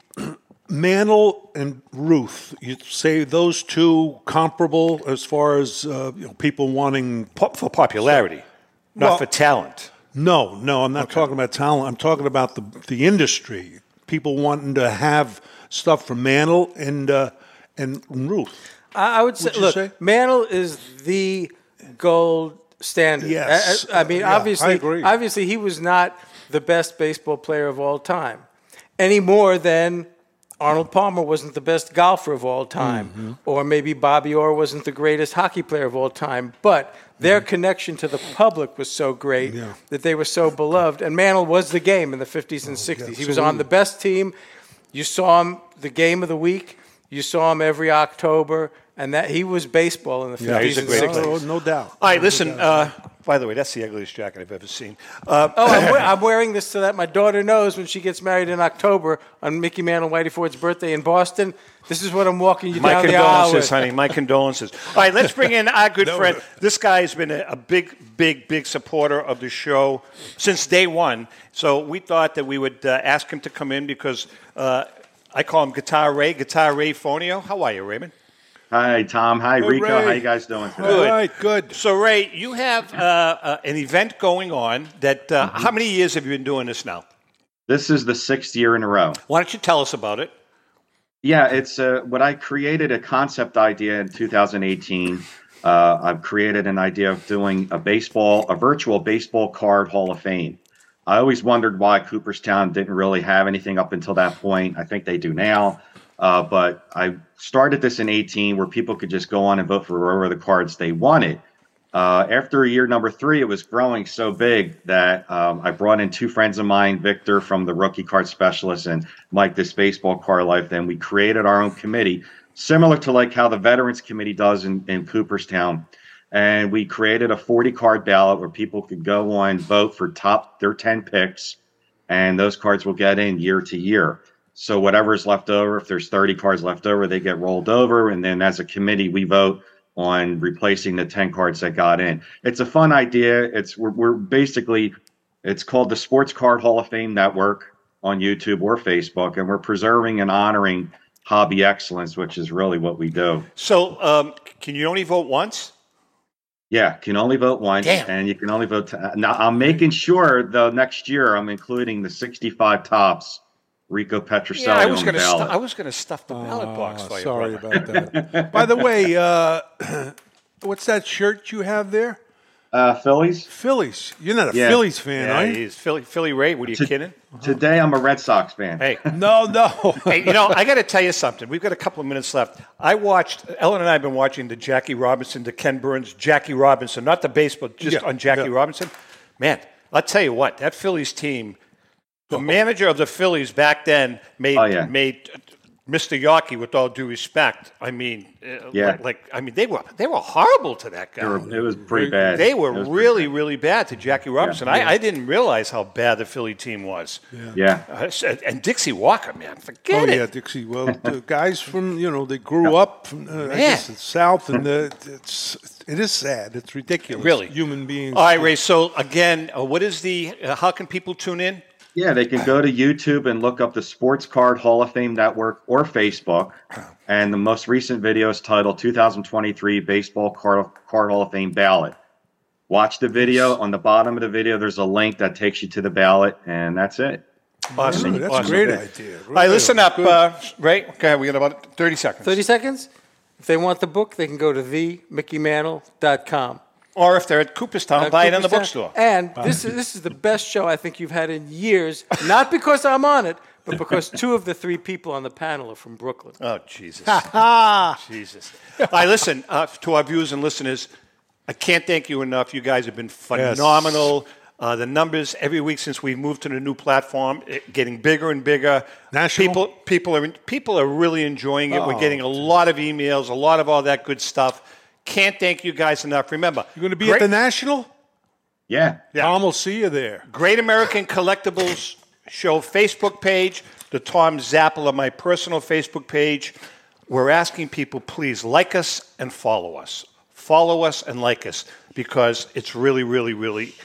[SPEAKER 3] Mantle and Ruth. You say those two comparable as far as uh, you know, people wanting
[SPEAKER 2] for popularity, not
[SPEAKER 3] Well,
[SPEAKER 2] for talent.
[SPEAKER 3] No, no, I'm not talking about talent. I'm talking about the the industry. People wanting to have stuff from Mantle and uh, and Ruth.
[SPEAKER 4] I, I would say,
[SPEAKER 3] Would you
[SPEAKER 4] look,
[SPEAKER 3] say?
[SPEAKER 4] Mantle is the gold standard.
[SPEAKER 3] Yes.
[SPEAKER 4] I, I- I mean,
[SPEAKER 3] Yeah, I
[SPEAKER 4] obviously,
[SPEAKER 3] agree.
[SPEAKER 4] obviously, he was not the best baseball player of all time, any more than Arnold Palmer wasn't the best golfer of all time,
[SPEAKER 3] Mm-hmm.
[SPEAKER 4] or maybe Bobby Orr wasn't the greatest hockey player of all time. But their connection to the public was so great
[SPEAKER 3] Mm-hmm. Yeah.
[SPEAKER 4] that they were so beloved. And Mantle was the game in the 50s and 60s. he was on the best team. You saw him the game of the week. You saw him every October, and that he was baseball in the 50s
[SPEAKER 2] Yeah, he's a
[SPEAKER 4] and
[SPEAKER 2] great
[SPEAKER 4] 60s.
[SPEAKER 2] player.
[SPEAKER 3] Oh, no doubt.
[SPEAKER 2] All right, listen. Uh, by the way, that's the ugliest jacket I've ever seen. Uh,
[SPEAKER 4] Oh, I'm, we- I'm wearing this so that my daughter knows when she gets married in October on Mickey Mantle and Whitey Ford's birthday in Boston. This is what I'm walking you
[SPEAKER 2] My
[SPEAKER 4] down the aisle
[SPEAKER 2] condolences,
[SPEAKER 4] with.
[SPEAKER 2] honey. My condolences. All right, let's bring in our good friend. This guy has been a, a big, big, big supporter of the show since day one. So we thought that we would uh, ask him to come in because uh, I call him Guitar Ray, Guitar Ray Fonio. How are you, Raymond?
[SPEAKER 15] Hi, Tom. Hi,
[SPEAKER 2] Hey,
[SPEAKER 15] Rico.
[SPEAKER 2] Ray.
[SPEAKER 15] How you guys doing today?
[SPEAKER 2] Good. good. So, Ray, you have uh, uh, an event going on that, uh,
[SPEAKER 15] Mm-hmm.
[SPEAKER 2] how many years have you been doing this now?
[SPEAKER 15] This is the sixth year in a row.
[SPEAKER 2] Why don't you tell us about it?
[SPEAKER 15] Yeah, it's uh, what I created a concept idea in 2018. Uh, I've created an idea of doing a baseball, a virtual baseball card Hall of Fame. I always wondered why Cooperstown didn't really have anything up until that point. I think they do now. Uh, but I started this in 18 where people could just go on and vote for wherever the cards they wanted. Uh, after year number three, it was growing so big that um, I brought in two friends of mine, Victor from the rookie card specialist and Mike, this baseball card life. Then we created our own committee, similar to like how the Veterans Committee does in, in Cooperstown. And we created a 40 card ballot where people could go on, vote for top their 10 picks, and those cards will get in year to year. So whatever's left over, if there's 30 cards left over, they get rolled over. And then as a committee, we vote on replacing the 10 cards that got in. It's a fun idea. It's we're, we're basically it's called the Sports Card Hall of Fame Network on YouTube or Facebook, and we're preserving and honoring hobby excellence, which is really what we do.
[SPEAKER 2] So, um, can you only vote once?
[SPEAKER 15] Yeah, can only vote once,
[SPEAKER 2] Damn.
[SPEAKER 15] and you can only vote. To, now, I'm making sure though next year I'm including the 65 Topps Rico Petrocelli
[SPEAKER 2] Yeah, I was going to. Stu- I was going to stuff the ballot box for you.
[SPEAKER 3] sorry
[SPEAKER 2] brother.
[SPEAKER 3] about that. By the way, uh, what's that shirt you have there?
[SPEAKER 15] Uh, Phillies.
[SPEAKER 3] Phillies. You're not a
[SPEAKER 15] Yeah.
[SPEAKER 3] Phillies fan,
[SPEAKER 2] Yeah,
[SPEAKER 3] are you?
[SPEAKER 2] he's Philly, Philly Ray. What are you
[SPEAKER 15] To-
[SPEAKER 2] kidding?
[SPEAKER 15] Today I'm a Red Sox fan.
[SPEAKER 2] Hey,
[SPEAKER 3] no, no.
[SPEAKER 2] hey, you know, I got to tell you something. We've got a couple of minutes left. I watched Ellen and I have been watching the Jackie Robinson, the Ken Burns, Jackie Robinson, not the baseball, just
[SPEAKER 3] Yeah,
[SPEAKER 2] on Jackie
[SPEAKER 3] yeah.
[SPEAKER 2] Robinson. Man, I'll tell you what, that Phillies team, the manager of the Phillies back then made
[SPEAKER 15] Oh, yeah.
[SPEAKER 2] made Mr. Yawkey, with all due respect. I mean, uh,
[SPEAKER 15] Yeah.
[SPEAKER 2] like, like, I mean, they were they were horrible to that guy.
[SPEAKER 15] It were- it was pretty bad.
[SPEAKER 2] They
[SPEAKER 15] It
[SPEAKER 2] were
[SPEAKER 15] was pretty
[SPEAKER 2] really, really bad to Jackie Robinson.
[SPEAKER 15] Yeah.
[SPEAKER 2] I, I didn't realize how bad the Philly team was.
[SPEAKER 15] Yeah.
[SPEAKER 2] Uh, and Dixie Walker, man, forget
[SPEAKER 3] oh
[SPEAKER 2] it.
[SPEAKER 3] yeah, Dixie. Well, the guys from you know they grew up from uh, I guess
[SPEAKER 2] Man.
[SPEAKER 3] the South, and the, it's it is sad. It's ridiculous.
[SPEAKER 2] Really?
[SPEAKER 3] human beings.
[SPEAKER 2] All right, Ray. So again, uh, what is the? Uh, how can people tune in?
[SPEAKER 15] Yeah, they can go to YouTube and look up the Sports Card Hall of Fame Network or Facebook. And the most recent video is titled 2023 Baseball Card, Card Hall of Fame Ballot. Watch the video. On the bottom of the video, there's a link that takes you to the ballot, and that's it.
[SPEAKER 2] Awesome.
[SPEAKER 3] Yeah, that's
[SPEAKER 2] awesome.
[SPEAKER 3] a great idea.
[SPEAKER 2] All right, listen up,
[SPEAKER 3] Good.
[SPEAKER 2] uh, Ray. Okay, we got about thirty seconds.
[SPEAKER 4] 30 seconds? If they want the book, they can go to themickeymantle.com.
[SPEAKER 2] Or if they're at Cooperstown,
[SPEAKER 4] Uh,
[SPEAKER 2] buy it in the bookstore.
[SPEAKER 4] And this is, this is the best show I think you've had in years, not because I'm on it, but because two of the three people on the panel are from Brooklyn.
[SPEAKER 2] Oh Jesus! Jesus! All right, listen uh, to our viewers and listeners. I can't thank you enough. You guys have been phenomenal. Uh, the numbers every week since we moved to the new platform, it, getting bigger and bigger.
[SPEAKER 3] National?
[SPEAKER 2] people, people are people are really enjoying it. We're
[SPEAKER 3] Oh,
[SPEAKER 2] getting a lot of emails, a lot of all that good stuff. Can't thank you guys enough. Remember,
[SPEAKER 3] You're going to be at the National?
[SPEAKER 15] Yeah.
[SPEAKER 3] Tom will see you there.
[SPEAKER 2] Great American Collectibles Show Facebook page, the Tom Zappala, my personal Facebook page. We're asking people, please like us and follow us. Follow us and like us because it's really, really, really.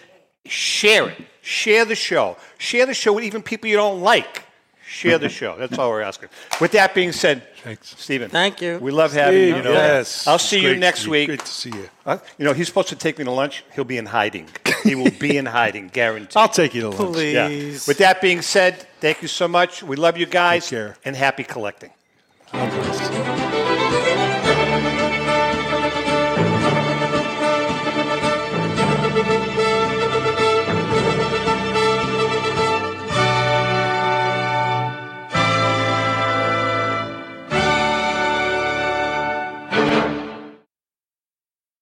[SPEAKER 2] Share it. Share the show. Share the show with even people you don't like. Share the show. That's all we're asking. With that being said,
[SPEAKER 3] Thanks.
[SPEAKER 2] Stephen.
[SPEAKER 4] Thank you.
[SPEAKER 2] We love having you.
[SPEAKER 3] Steve,
[SPEAKER 2] you know
[SPEAKER 3] yes.
[SPEAKER 2] I'll
[SPEAKER 3] It's
[SPEAKER 2] see you next
[SPEAKER 3] Steve.
[SPEAKER 2] week.
[SPEAKER 3] Great to see you.
[SPEAKER 2] Huh? You know, he's supposed to take me to lunch. He'll be in hiding. He will be in hiding, guaranteed.
[SPEAKER 3] I'll take you to lunch.
[SPEAKER 2] Yeah.
[SPEAKER 4] Please.
[SPEAKER 2] With that being said, thank you so much. We love you guys.
[SPEAKER 3] Take care.
[SPEAKER 2] And happy collecting.
[SPEAKER 3] God bless.